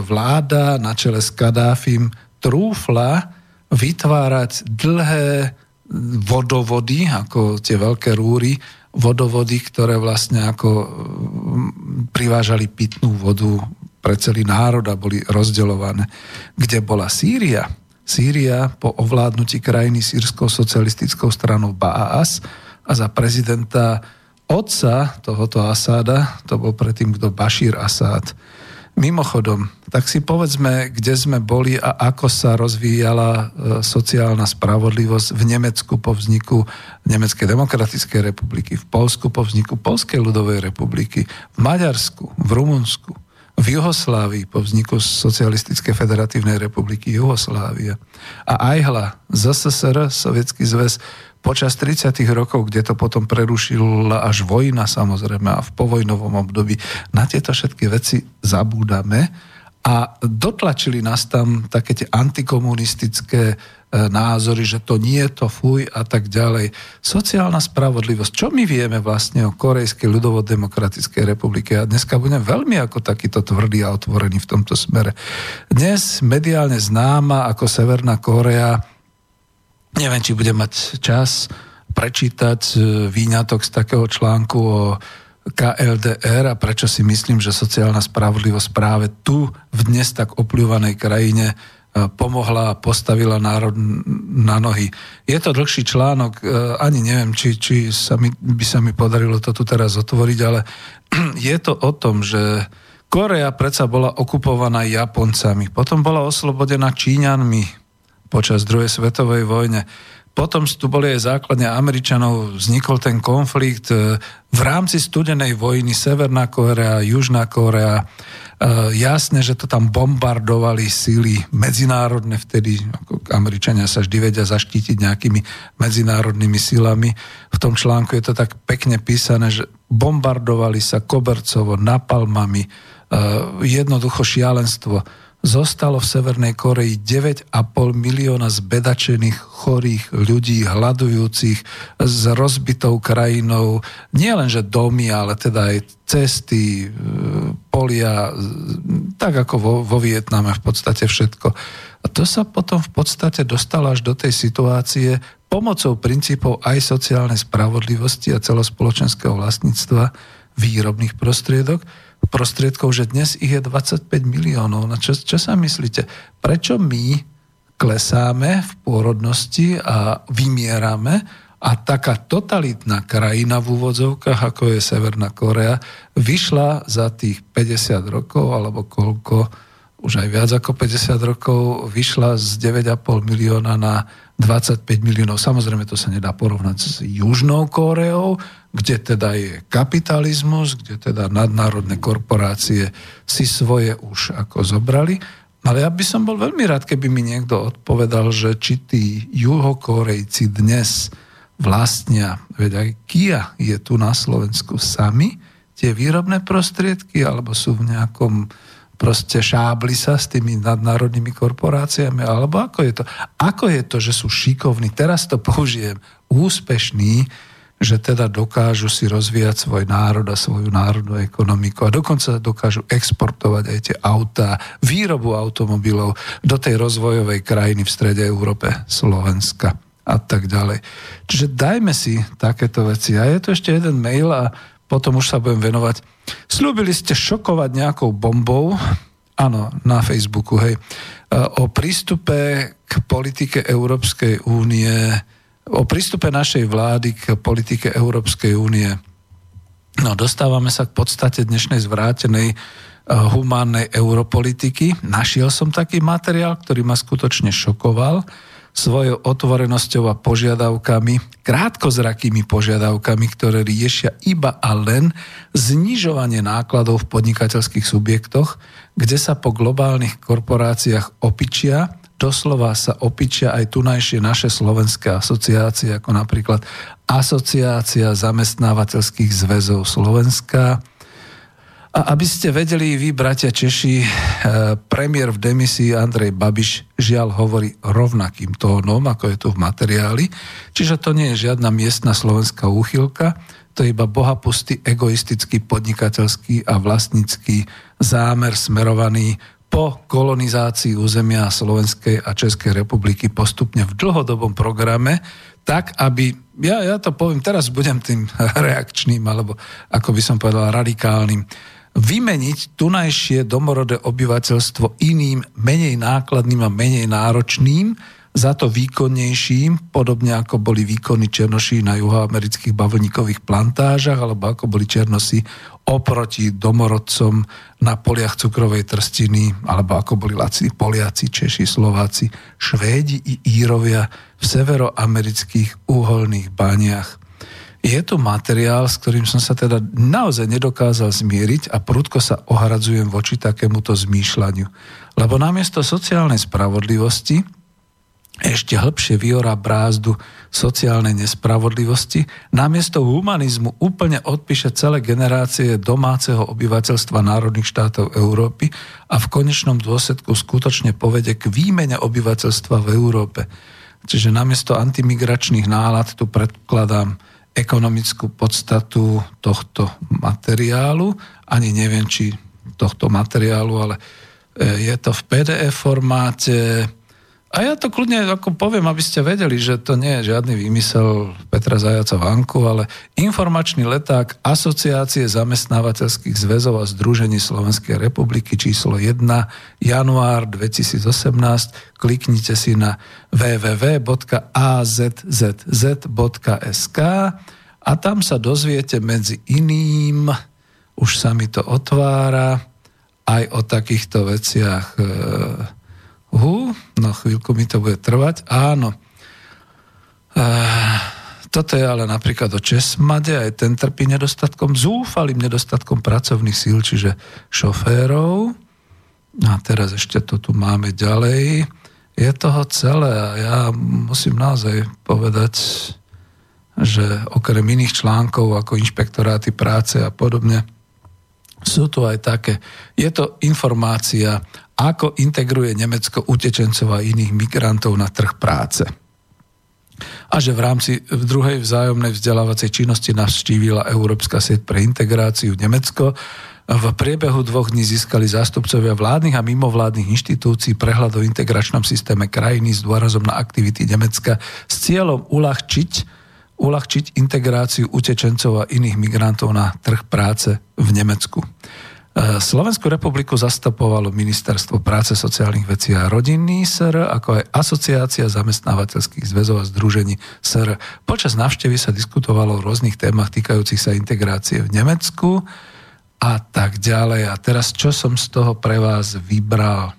vláda na čele s Kadáfim trúfla vytvárať dlhé vodovody, ako tie veľké rúry, vodovody, ktoré vlastne ako privážali pitnú vodu pre celý národ a boli rozdeľované. Kde bola Sýria? Sýria po ovládnutí krajiny sírskou socialistickou stranou Baas a za prezidenta otca tohoto Asáda, to bol predtým kto Bašír Asád, Mimochodom, tak si povedzme, kde sme boli a ako sa rozvíjala e, sociálna spravodlivosť v Nemecku po vzniku Nemeckej demokratickej republiky, v Polsku po vzniku Polskej ľudovej republiky, v Maďarsku, v Rumunsku, v Juhoslávii po vzniku Socialistickej federatívnej republiky Juhoslávia. A Ajhla, ZSSR, Sovietský zväz, počas 30. rokov, kde to potom prerušila až vojna samozrejme a v povojnovom období, na tieto všetky veci zabúdame a dotlačili nás tam také tie antikomunistické e, názory, že to nie, to fuj a tak ďalej. Sociálna spravodlivosť. Čo my vieme vlastne o Korejskej ľudovo-demokratickej republike? A dneska budem veľmi ako takýto tvrdý a otvorený v tomto smere. Dnes mediálne známa ako Severná Korea Neviem, či budem mať čas prečítať e, výňatok z takého článku o KLDR a prečo si myslím, že sociálna spravodlivosť práve tu v dnes tak opľúvanej krajine e, pomohla a postavila národ na nohy. Je to dlhší článok, e, ani neviem, či, či sa mi, by sa mi podarilo to tu teraz otvoriť, ale je to o tom, že Korea predsa bola okupovaná Japoncami, potom bola oslobodená Číňanmi, počas druhej svetovej vojne. Potom tu boli aj základne Američanov, vznikol ten konflikt e, v rámci studenej vojny Severná Korea, Južná Korea. E, jasne, že to tam bombardovali síly medzinárodné vtedy, ako Američania sa vždy vedia zaštítiť nejakými medzinárodnými silami. V tom článku je to tak pekne písané, že bombardovali sa kobercovo, napalmami, e, jednoducho šialenstvo zostalo v Severnej Koreji 9,5 milióna zbedačených, chorých ľudí, hľadujúcich s rozbitou krajinou. Nie len, že domy, ale teda aj cesty, e, polia, tak ako vo, vo Vietname v podstate všetko. A to sa potom v podstate dostalo až do tej situácie pomocou princípov aj sociálnej spravodlivosti a celospoločenského vlastníctva výrobných prostriedok, prostriedkov, že dnes ich je 25 miliónov. Na čo, čo sa myslíte? Prečo my klesáme v pôrodnosti a vymierame a taká totalitná krajina v úvodzovkách, ako je Severná Korea, vyšla za tých 50 rokov, alebo koľko, už aj viac ako 50 rokov, vyšla z 9,5 milióna na 25 miliónov. Samozrejme, to sa nedá porovnať s Južnou Kóreou, kde teda je kapitalizmus, kde teda nadnárodné korporácie si svoje už ako zobrali. Ale ja by som bol veľmi rád, keby mi niekto odpovedal, že či tí juhokorejci dnes vlastnia, veď aj Kia je tu na Slovensku sami, tie výrobné prostriedky, alebo sú v nejakom proste šábli sa s tými nadnárodnými korporáciami, alebo ako je to? Ako je to, že sú šikovní, teraz to použijem, úspešní, že teda dokážu si rozvíjať svoj národ a svoju národnú ekonomiku a dokonca dokážu exportovať aj tie autá, výrobu automobilov do tej rozvojovej krajiny v strede Európe, Slovenska a tak ďalej. Čiže dajme si takéto veci. A je tu ešte jeden mail a potom už sa budem venovať. Slúbili ste šokovať nejakou bombou, áno, na Facebooku, hej, o prístupe k politike Európskej únie, o prístupe našej vlády k politike Európskej únie. No dostávame sa k podstate dnešnej zvrátenej humánnej europolitiky. Našiel som taký materiál, ktorý ma skutočne šokoval svojou otvorenosťou a požiadavkami, krátkozrakými požiadavkami, ktoré riešia iba a len znižovanie nákladov v podnikateľských subjektoch, kde sa po globálnych korporáciách opičia, doslova sa opičia aj tunajšie naše slovenské asociácie, ako napríklad Asociácia zamestnávateľských zväzov Slovenska, a aby ste vedeli, vy, bratia Češi, eh, premiér v demisii Andrej Babiš žiaľ hovorí rovnakým tónom, ako je tu v materiáli. Čiže to nie je žiadna miestna slovenská úchylka, to je iba bohapustý, egoistický, podnikateľský a vlastnícky zámer smerovaný po kolonizácii územia Slovenskej a Českej republiky postupne v dlhodobom programe, tak, aby, ja, ja to poviem, teraz budem tým reakčným, alebo ako by som povedal, radikálnym, vymeniť tunajšie domorodé obyvateľstvo iným, menej nákladným a menej náročným, za to výkonnejším, podobne ako boli výkony černoší na juhoamerických bavlníkových plantážach, alebo ako boli černosi oproti domorodcom na poliach cukrovej trstiny, alebo ako boli lacní Poliaci, Češi, Slováci, Švédi i Írovia v severoamerických uholných baniach. Je tu materiál, s ktorým som sa teda naozaj nedokázal zmieriť a prudko sa ohradzujem voči takémuto zmýšľaniu. Lebo namiesto sociálnej spravodlivosti ešte hĺbšie vyora brázdu sociálnej nespravodlivosti, namiesto humanizmu úplne odpíše celé generácie domáceho obyvateľstva národných štátov Európy a v konečnom dôsledku skutočne povede k výmene obyvateľstva v Európe. Čiže namiesto antimigračných nálad tu predkladám ekonomickú podstatu tohto materiálu. Ani neviem, či tohto materiálu, ale e, je to v PDF formáte. A ja to kľudne ako poviem, aby ste vedeli, že to nie je žiadny výmysel Petra Zajaca Vanku, ale informačný leták Asociácie zamestnávateľských zväzov a združení Slovenskej republiky číslo 1 január 2018. Kliknite si na www.azzz.sk a tam sa dozviete medzi iným, už sa mi to otvára, aj o takýchto veciach. Uh, no chvíľku mi to bude trvať. Áno. Uh, toto je ale napríklad o Česmade, aj ten trpí nedostatkom, zúfalým nedostatkom pracovných síl, čiže šoférov. A teraz ešte to tu máme ďalej. Je toho celé a ja musím naozaj povedať, že okrem iných článkov ako inšpektoráty práce a podobne, sú tu aj také. Je to informácia, ako integruje Nemecko utečencov a iných migrantov na trh práce. A že v rámci druhej vzájomnej vzdelávacej činnosti navštívila Európska sieť pre integráciu Nemecko. V priebehu dvoch dní získali zástupcovia vládnych a mimovládnych inštitúcií prehľad o integračnom systéme krajiny s dôrazom na aktivity Nemecka s cieľom uľahčiť uľahčiť integráciu utečencov a iných migrantov na trh práce v Nemecku. E, Slovenskú republiku zastupovalo Ministerstvo práce, sociálnych vecí a rodinný SR, ako aj Asociácia zamestnávateľských zväzov a združení SR. Počas návštevy sa diskutovalo o rôznych témach týkajúcich sa integrácie v Nemecku a tak ďalej. A teraz, čo som z toho pre vás vybral?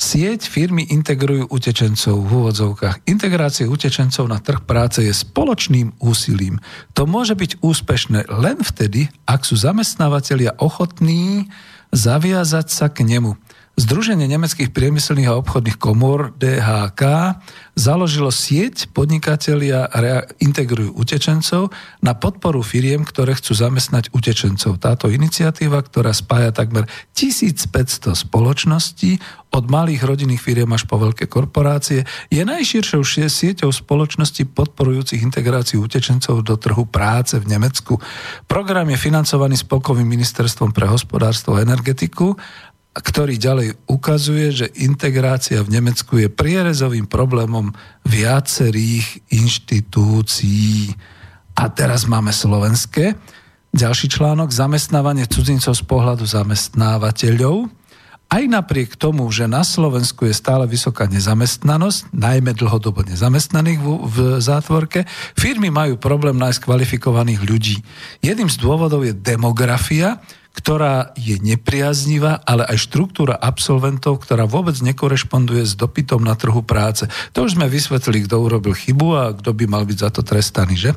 Sieť firmy integrujú utečencov v úvodzovkách. Integrácie utečencov na trh práce je spoločným úsilím. To môže byť úspešné len vtedy, ak sú zamestnávateľia ochotní zaviazať sa k nemu. Združenie nemeckých priemyselných a obchodných komôr DHK založilo sieť podnikatelia integrujú utečencov na podporu firiem, ktoré chcú zamestnať utečencov. Táto iniciatíva, ktorá spája takmer 1500 spoločností, od malých rodinných firiem až po veľké korporácie, je najširšou sieťou spoločností podporujúcich integráciu utečencov do trhu práce v Nemecku. Program je financovaný Spolkovým ministerstvom pre hospodárstvo a energetiku ktorý ďalej ukazuje, že integrácia v Nemecku je prierezovým problémom viacerých inštitúcií. A teraz máme slovenské. Ďalší článok, zamestnávanie cudzincov z pohľadu zamestnávateľov. Aj napriek tomu, že na Slovensku je stále vysoká nezamestnanosť, najmä dlhodobo nezamestnaných v, v zátvorke, firmy majú problém nájsť kvalifikovaných ľudí. Jedným z dôvodov je demografia, ktorá je nepriaznivá, ale aj štruktúra absolventov, ktorá vôbec nekorešponduje s dopytom na trhu práce. To už sme vysvetlili, kto urobil chybu a kto by mal byť za to trestaný, že?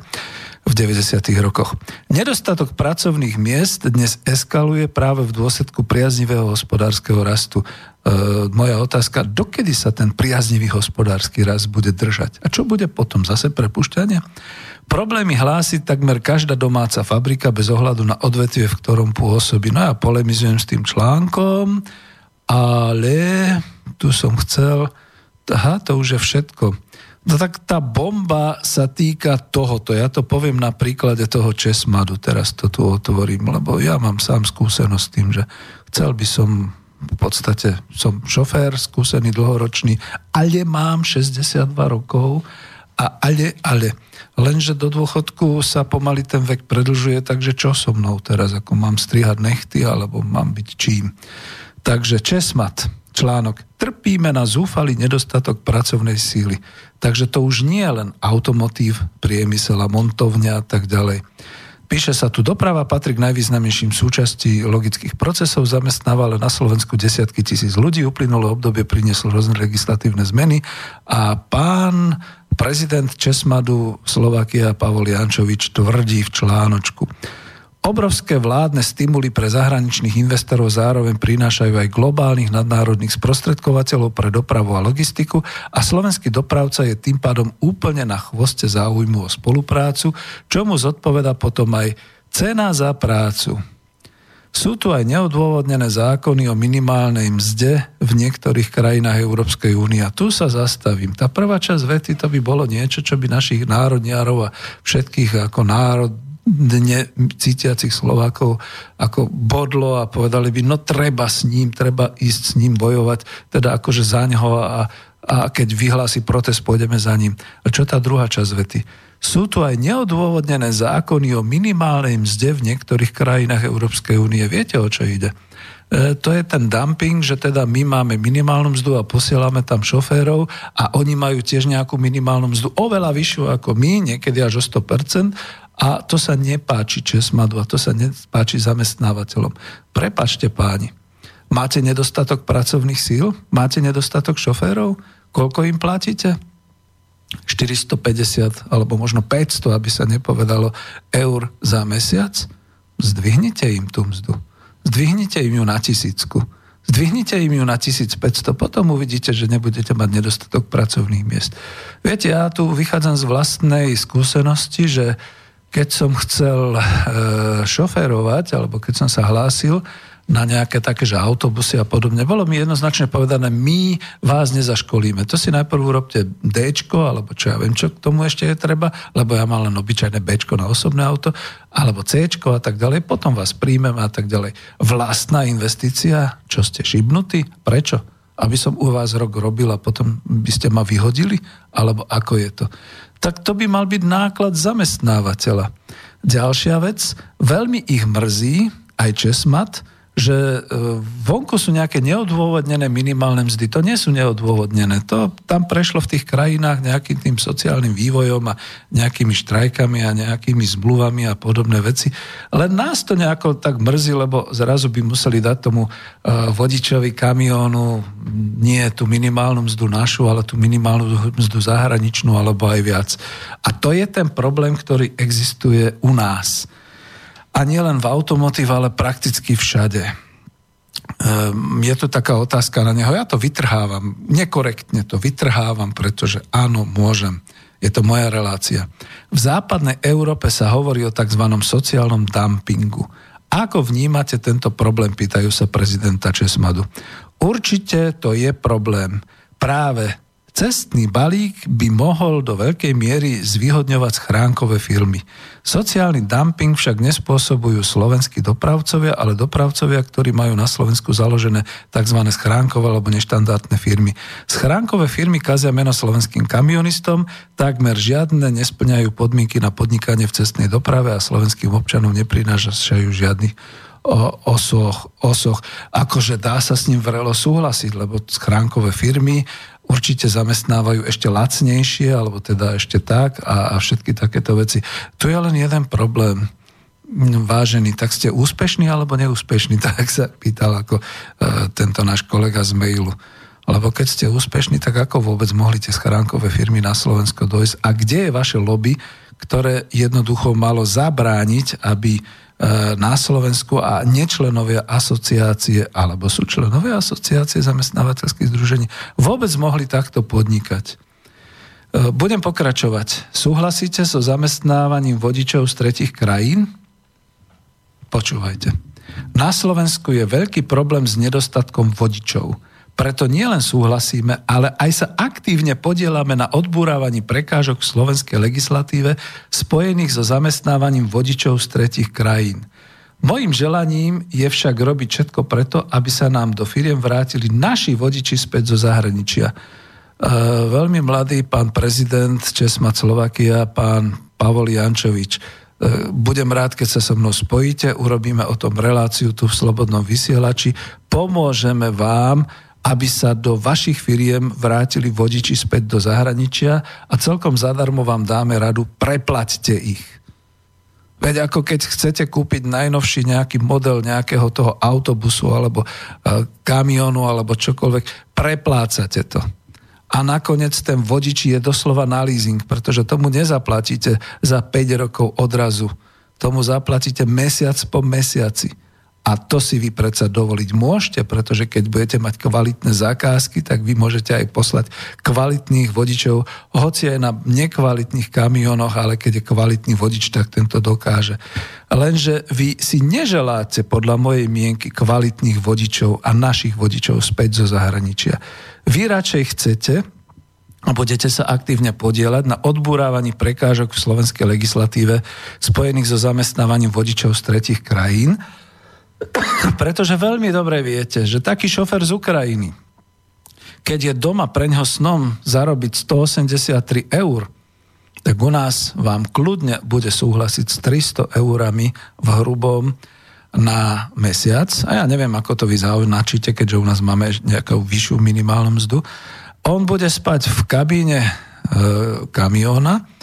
V 90. rokoch. Nedostatok pracovných miest dnes eskaluje práve v dôsledku priaznivého hospodárskeho rastu. E, moja otázka, dokedy sa ten priaznivý hospodársky rast bude držať? A čo bude potom? Zase prepušťanie? Problémy hlási takmer každá domáca fabrika bez ohľadu na odvetvie, v ktorom pôsobí. No ja polemizujem s tým článkom, ale tu som chcel... Aha, to už je všetko. No tak tá bomba sa týka tohoto. Ja to poviem na príklade toho Česmadu. Teraz to tu otvorím, lebo ja mám sám skúsenosť s tým, že chcel by som v podstate som šofér, skúsený dlhoročný, ale mám 62 rokov a ale, ale Lenže do dôchodku sa pomaly ten vek predlžuje, takže čo so mnou teraz? Ako mám strihať nechty, alebo mám byť čím? Takže Česmat, článok. Trpíme na zúfalý nedostatok pracovnej síly. Takže to už nie je len automotív, priemysel a montovňa a tak ďalej. Píše sa tu, doprava patrí k najvýznamnejším súčasti logických procesov, zamestnáva ale na Slovensku desiatky tisíc ľudí, uplynulé obdobie prinieslo rôzne legislatívne zmeny a pán prezident Česmadu Slovakia Pavol Jančovič tvrdí v článočku. Obrovské vládne stimuly pre zahraničných investorov zároveň prinášajú aj globálnych nadnárodných sprostredkovateľov pre dopravu a logistiku a slovenský dopravca je tým pádom úplne na chvoste záujmu o spoluprácu, čomu zodpoveda potom aj cena za prácu. Sú tu aj neodôvodnené zákony o minimálnej mzde v niektorých krajinách Európskej únie. A tu sa zastavím. Tá prvá časť vety to by bolo niečo, čo by našich národniarov a všetkých ako národ, dne cítiacich Slovákov ako bodlo a povedali by, no treba s ním, treba ísť s ním bojovať, teda akože za ňoho a, a keď vyhlási protest, pôjdeme za ním. A čo tá druhá časť vety? Sú tu aj neodôvodnené zákony o minimálnej mzde v niektorých krajinách Európskej únie. Viete, o čo ide? E, to je ten dumping, že teda my máme minimálnu mzdu a posielame tam šoférov a oni majú tiež nejakú minimálnu mzdu oveľa vyššiu ako my, niekedy až o 100%, a to sa nepáči Česmadu a to sa nepáči zamestnávateľom. Prepačte páni, máte nedostatok pracovných síl? Máte nedostatok šoférov? Koľko im platíte? 450 alebo možno 500, aby sa nepovedalo eur za mesiac? Zdvihnite im tú mzdu. Zdvihnite im ju na tisícku. Zdvihnite im ju na 1500, potom uvidíte, že nebudete mať nedostatok pracovných miest. Viete, ja tu vychádzam z vlastnej skúsenosti, že keď som chcel e, šoférovať, alebo keď som sa hlásil na nejaké také, že autobusy a podobne, bolo mi jednoznačne povedané, my vás nezaškolíme. To si najprv urobte D, alebo čo ja viem, čo k tomu ešte je treba, lebo ja mám len obyčajné B na osobné auto, alebo C a tak ďalej, potom vás príjmeme a tak ďalej. Vlastná investícia, čo ste šibnutí? Prečo? Aby som u vás rok robil a potom by ste ma vyhodili? Alebo ako je to? Tak to by mal byť náklad zamestnávateľa. Ďalšia vec, veľmi ich mrzí, aj Česmat, že e, vonku sú nejaké neodôvodnené minimálne mzdy. To nie sú neodôvodnené. To tam prešlo v tých krajinách nejakým tým sociálnym vývojom a nejakými štrajkami a nejakými zmluvami a podobné veci. Len nás to nejako tak mrzí, lebo zrazu by museli dať tomu e, vodičovi kamiónu nie tú minimálnu mzdu našu, ale tú minimálnu mzdu zahraničnú alebo aj viac. A to je ten problém, ktorý existuje u nás a nielen v automotív, ale prakticky všade. Ehm, je to taká otázka na neho. Ja to vytrhávam, nekorektne to vytrhávam, pretože áno, môžem. Je to moja relácia. V západnej Európe sa hovorí o tzv. sociálnom dumpingu. Ako vnímate tento problém, pýtajú sa prezidenta Česmadu. Určite to je problém. Práve Cestný balík by mohol do veľkej miery zvýhodňovať schránkové firmy. Sociálny dumping však nespôsobujú slovenskí dopravcovia, ale dopravcovia, ktorí majú na Slovensku založené tzv. schránkové alebo neštandardné firmy. Schránkové firmy kazia meno slovenským kamionistom, takmer žiadne nesplňajú podmienky na podnikanie v cestnej doprave a slovenským občanom neprinášajú žiadnych osoch, osoch. Akože dá sa s ním vrelo súhlasiť, lebo schránkové firmy určite zamestnávajú ešte lacnejšie, alebo teda ešte tak a, a všetky takéto veci. Tu je len jeden problém vážený, tak ste úspešní alebo neúspešní? Tak sa pýtal ako e, tento náš kolega z mailu. Lebo keď ste úspešní, tak ako vôbec mohli tie schránkové firmy na Slovensko dojsť? A kde je vaše lobby, ktoré jednoducho malo zabrániť, aby na Slovensku a nečlenovia asociácie, alebo sú členovia asociácie zamestnávateľských združení, vôbec mohli takto podnikať. E, budem pokračovať. Súhlasíte so zamestnávaním vodičov z tretich krajín? Počúvajte. Na Slovensku je veľký problém s nedostatkom vodičov. Preto nielen súhlasíme, ale aj sa aktívne podielame na odburávaní prekážok v slovenskej legislatíve spojených so zamestnávaním vodičov z tretich krajín. Mojím želaním je však robiť všetko preto, aby sa nám do firiem vrátili naši vodiči späť zo zahraničia. E, veľmi mladý pán prezident Česma Slovakia, pán Pavol Jančovič. E, budem rád, keď sa so mnou spojíte, urobíme o tom reláciu tu v Slobodnom vysielači, pomôžeme vám aby sa do vašich firiem vrátili vodiči späť do zahraničia a celkom zadarmo vám dáme radu, preplaťte ich. Veď ako keď chcete kúpiť najnovší nejaký model nejakého toho autobusu alebo e, kamionu alebo čokoľvek, preplácate to. A nakoniec ten vodič je doslova na leasing, pretože tomu nezaplatíte za 5 rokov odrazu. Tomu zaplatíte mesiac po mesiaci. A to si vy predsa dovoliť môžete, pretože keď budete mať kvalitné zákazky, tak vy môžete aj poslať kvalitných vodičov, hoci aj na nekvalitných kamionoch, ale keď je kvalitný vodič, tak tento dokáže. Lenže vy si neželáte podľa mojej mienky kvalitných vodičov a našich vodičov späť zo zahraničia. Vy radšej chcete, a budete sa aktívne podielať na odburávaní prekážok v slovenskej legislatíve spojených so zamestnávaním vodičov z tretich krajín, pretože veľmi dobre viete, že taký šofer z Ukrajiny, keď je doma pre ňoho snom zarobiť 183 eur, tak u nás vám kľudne bude súhlasiť s 300 eurami v hrubom na mesiac. A ja neviem, ako to vy zaujímačíte, keďže u nás máme nejakú vyššiu minimálnu mzdu. On bude spať v kabíne e, kamióna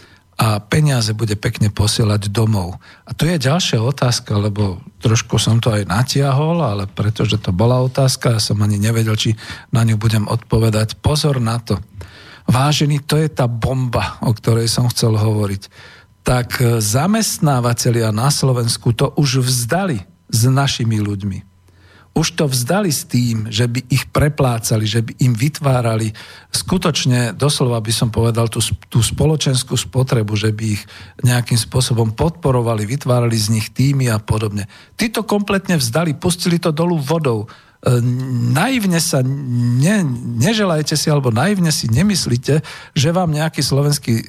a peniaze bude pekne posielať domov. A tu je ďalšia otázka, lebo trošku som to aj natiahol, ale pretože to bola otázka, ja som ani nevedel, či na ňu budem odpovedať. Pozor na to. Vážený, to je tá bomba, o ktorej som chcel hovoriť. Tak zamestnávateľia na Slovensku to už vzdali s našimi ľuďmi už to vzdali s tým, že by ich preplácali, že by im vytvárali skutočne, doslova by som povedal, tú, tú spoločenskú spotrebu, že by ich nejakým spôsobom podporovali, vytvárali z nich týmy a podobne. Tí to kompletne vzdali, pustili to dolu vodou naivne sa ne, neželajte si alebo naivne si nemyslíte, že vám nejaký slovenský e,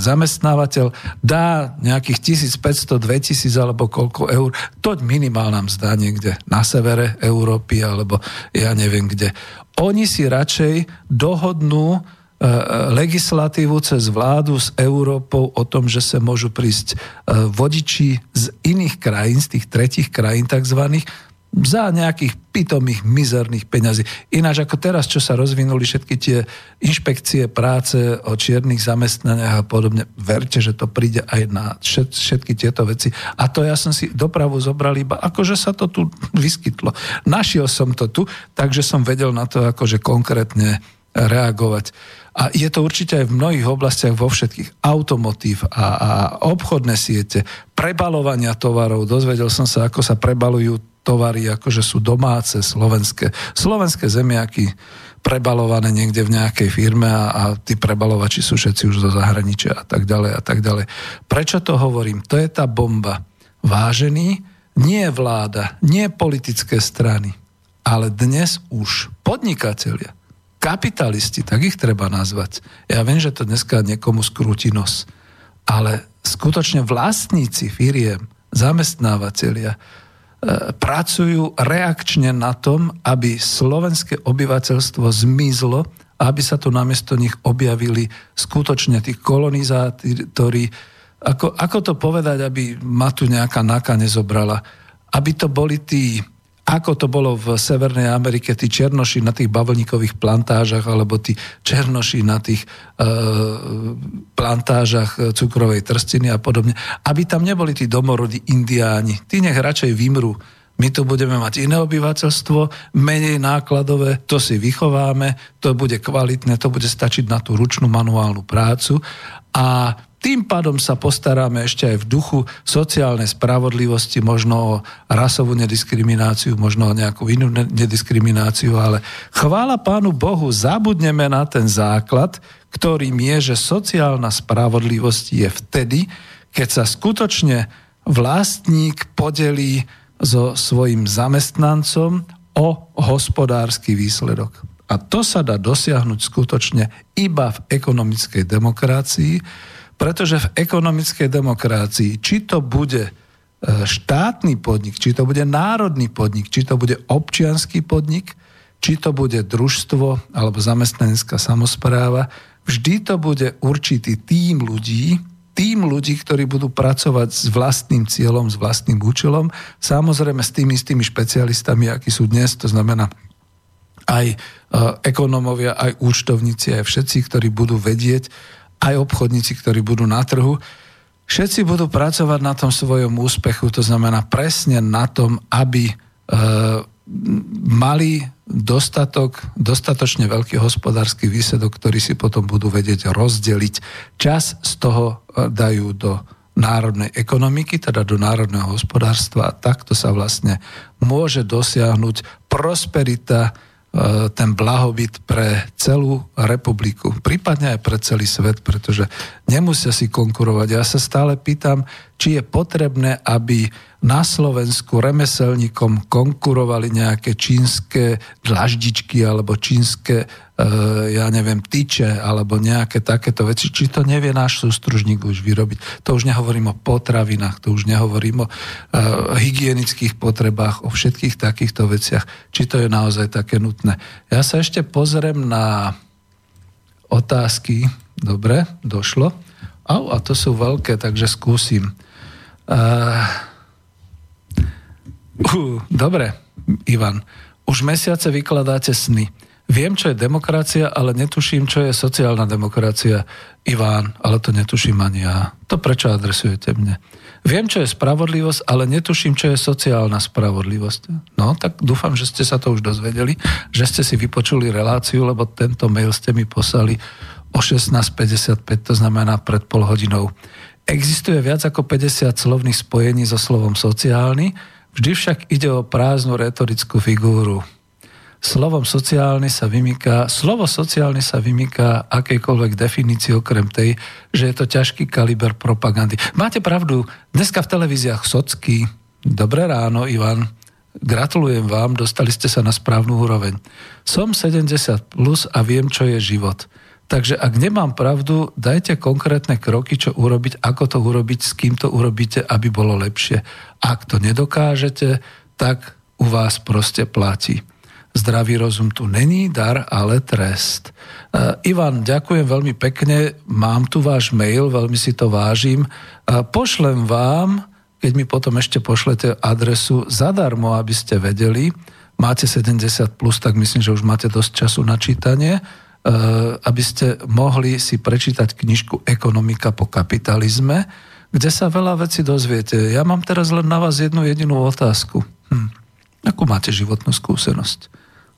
zamestnávateľ dá nejakých 1500, 2000 alebo koľko eur. To minimálna mzda niekde na severe Európy alebo ja neviem kde. Oni si radšej dohodnú e, legislatívu cez vládu s Európou o tom, že sa môžu prísť e, vodiči z iných krajín, z tých tretich krajín takzvaných, za nejakých pitomých, mizerných peňazí. Ináč ako teraz, čo sa rozvinuli všetky tie inšpekcie práce o čiernych zamestnaniach a podobne, verte, že to príde aj na všetky tieto veci. A to ja som si dopravu zobral iba, akože sa to tu vyskytlo. Našiel som to tu, takže som vedel na to akože konkrétne reagovať. A je to určite aj v mnohých oblastiach, vo všetkých. Automotív a, a obchodné siete, prebalovania tovarov. Dozvedel som sa, ako sa prebalujú tovary, akože sú domáce, slovenské. Slovenské zemiaky prebalované niekde v nejakej firme a, a tí prebalovači sú všetci už zo zahraničia a tak ďalej a tak ďalej. Prečo to hovorím? To je tá bomba. Vážený, nie vláda, nie politické strany, ale dnes už podnikatelia, kapitalisti, tak ich treba nazvať. Ja viem, že to dneska niekomu skrúti nos, ale skutočne vlastníci firiem, zamestnávateľia, pracujú reakčne na tom, aby slovenské obyvateľstvo zmizlo a aby sa tu namiesto nich objavili skutočne tí kolonizátori. Ako, ako to povedať, aby ma tu nejaká naka nezobrala? aby to boli tí ako to bolo v Severnej Amerike, tí černoši na tých bavlníkových plantážach alebo tí černoši na tých e, plantážach cukrovej trstiny a podobne, aby tam neboli tí domorodí indiáni. Tí nech radšej vymrú. My tu budeme mať iné obyvateľstvo, menej nákladové, to si vychováme, to bude kvalitné, to bude stačiť na tú ručnú manuálnu prácu a tým pádom sa postaráme ešte aj v duchu sociálnej spravodlivosti, možno o rasovú nediskrimináciu, možno o nejakú inú nediskrimináciu, ale chvála Pánu Bohu, zabudneme na ten základ, ktorým je, že sociálna spravodlivosť je vtedy, keď sa skutočne vlastník podelí so svojim zamestnancom o hospodársky výsledok. A to sa dá dosiahnuť skutočne iba v ekonomickej demokracii, pretože v ekonomickej demokracii, či to bude e, štátny podnik, či to bude národný podnik, či to bude občianský podnik, či to bude družstvo alebo zamestnanecká samozpráva, vždy to bude určitý tým ľudí, tým ľudí, ktorí budú pracovať s vlastným cieľom, s vlastným účelom, samozrejme s tými istými špecialistami, akí sú dnes, to znamená aj e, ekonómovia, aj účtovníci, aj všetci, ktorí budú vedieť, aj obchodníci, ktorí budú na trhu. Všetci budú pracovať na tom svojom úspechu, to znamená presne na tom, aby e, mali dostatok, dostatočne veľký hospodársky výsledok, ktorý si potom budú vedieť rozdeliť. Čas z toho e, dajú do národnej ekonomiky, teda do národného hospodárstva a takto sa vlastne môže dosiahnuť prosperita ten blahobyt pre celú republiku, prípadne aj pre celý svet, pretože nemusia si konkurovať. Ja sa stále pýtam, či je potrebné, aby na Slovensku remeselníkom konkurovali nejaké čínske dlaždičky alebo čínske, e, ja neviem, tyče alebo nejaké takéto veci. Či to nevie náš sústružník už vyrobiť. To už nehovorím o potravinách, to už nehovorím o e, hygienických potrebách, o všetkých takýchto veciach. Či to je naozaj také nutné. Ja sa ešte pozriem na otázky. Dobre, došlo. Au, a to sú veľké, takže skúsim. Uh, Uh, dobre, Ivan. Už mesiace vykladáte sny. Viem, čo je demokracia, ale netuším, čo je sociálna demokracia. Iván, ale to netuším ani ja. To prečo adresujete mne? Viem, čo je spravodlivosť, ale netuším, čo je sociálna spravodlivosť. No, tak dúfam, že ste sa to už dozvedeli, že ste si vypočuli reláciu, lebo tento mail ste mi poslali o 16.55, to znamená pred pol hodinou. Existuje viac ako 50 slovných spojení so slovom sociálny, Vždy však ide o prázdnu retorickú figúru. Slovom sociálny sa vymýka, slovo sociálny sa vymýka akejkoľvek definícii okrem tej, že je to ťažký kaliber propagandy. Máte pravdu, dneska v televíziách Socky, dobré ráno Ivan, gratulujem vám, dostali ste sa na správnu úroveň. Som 70 plus a viem, čo je život. Takže ak nemám pravdu, dajte konkrétne kroky, čo urobiť, ako to urobiť, s kým to urobíte, aby bolo lepšie. Ak to nedokážete, tak u vás proste platí. Zdravý rozum tu není dar, ale trest. Uh, Ivan, ďakujem veľmi pekne, mám tu váš mail, veľmi si to vážim. Uh, pošlem vám, keď mi potom ešte pošlete adresu zadarmo, aby ste vedeli, máte 70+, plus, tak myslím, že už máte dosť času na čítanie aby ste mohli si prečítať knižku Ekonomika po kapitalizme, kde sa veľa vecí dozviete. Ja mám teraz len na vás jednu jedinú otázku. Hm. Akú máte životnú skúsenosť?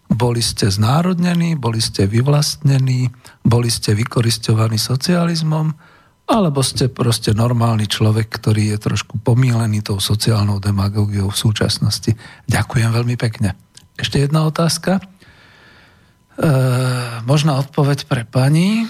Boli ste znárodnení, boli ste vyvlastnení, boli ste vykoristovaní socializmom, alebo ste proste normálny človek, ktorý je trošku pomílený tou sociálnou demagógiou v súčasnosti. Ďakujem veľmi pekne. Ešte jedna otázka. E, možná odpoveď pre pani.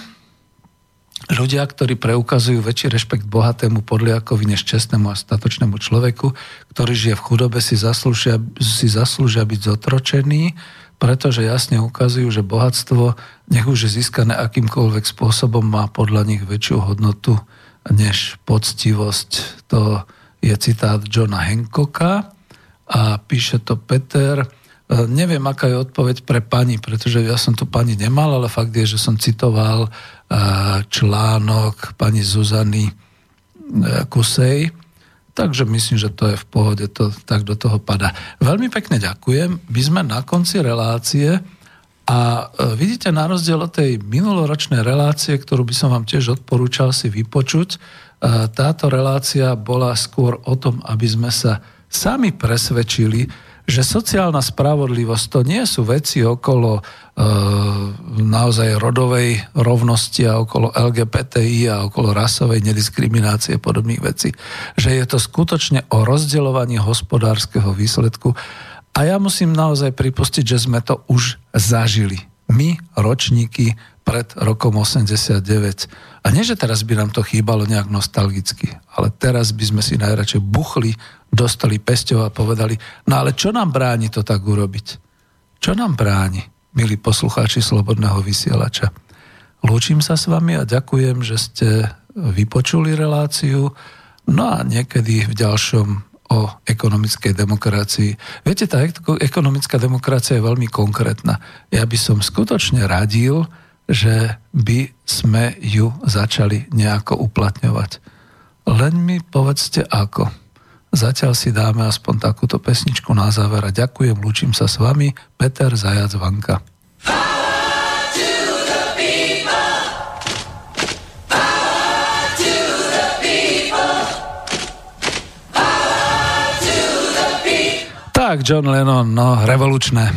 Ľudia, ktorí preukazujú väčší rešpekt bohatému podliakovi než čestnému a statočnému človeku, ktorý žije v chudobe, si zaslúžia, si zaslúžia byť zotročení, pretože jasne ukazujú, že bohatstvo, nech už je získané akýmkoľvek spôsobom, má podľa nich väčšiu hodnotu než poctivosť. To je citát Johna Hancocka a píše to Peter neviem, aká je odpoveď pre pani, pretože ja som tu pani nemal, ale fakt je, že som citoval e, článok pani Zuzany e, Kusej. takže myslím, že to je v pohode, to tak do toho padá. Veľmi pekne ďakujem. My sme na konci relácie a e, vidíte, na rozdiel od tej minuloročnej relácie, ktorú by som vám tiež odporúčal si vypočuť, e, táto relácia bola skôr o tom, aby sme sa sami presvedčili, že sociálna spravodlivosť to nie sú veci okolo e, naozaj rodovej rovnosti a okolo LGBTI a okolo rasovej nediskriminácie a podobných vecí. Že je to skutočne o rozdeľovaní hospodárskeho výsledku. A ja musím naozaj pripustiť, že sme to už zažili. My, ročníky pred rokom 89. A nie, že teraz by nám to chýbalo nejak nostalgicky, ale teraz by sme si najradšej buchli dostali pesťou a povedali, no ale čo nám bráni to tak urobiť? Čo nám bráni, milí poslucháči Slobodného vysielača? Lúčim sa s vami a ďakujem, že ste vypočuli reláciu. No a niekedy v ďalšom o ekonomickej demokracii. Viete, tá ekonomická demokracia je veľmi konkrétna. Ja by som skutočne radil, že by sme ju začali nejako uplatňovať. Len mi povedzte ako. Zatiaľ si dáme aspoň takúto pesničku na záver a ďakujem, lúčim sa s vami, Peter Zajac Vanka. Tak, John Lennon, no, revolučné.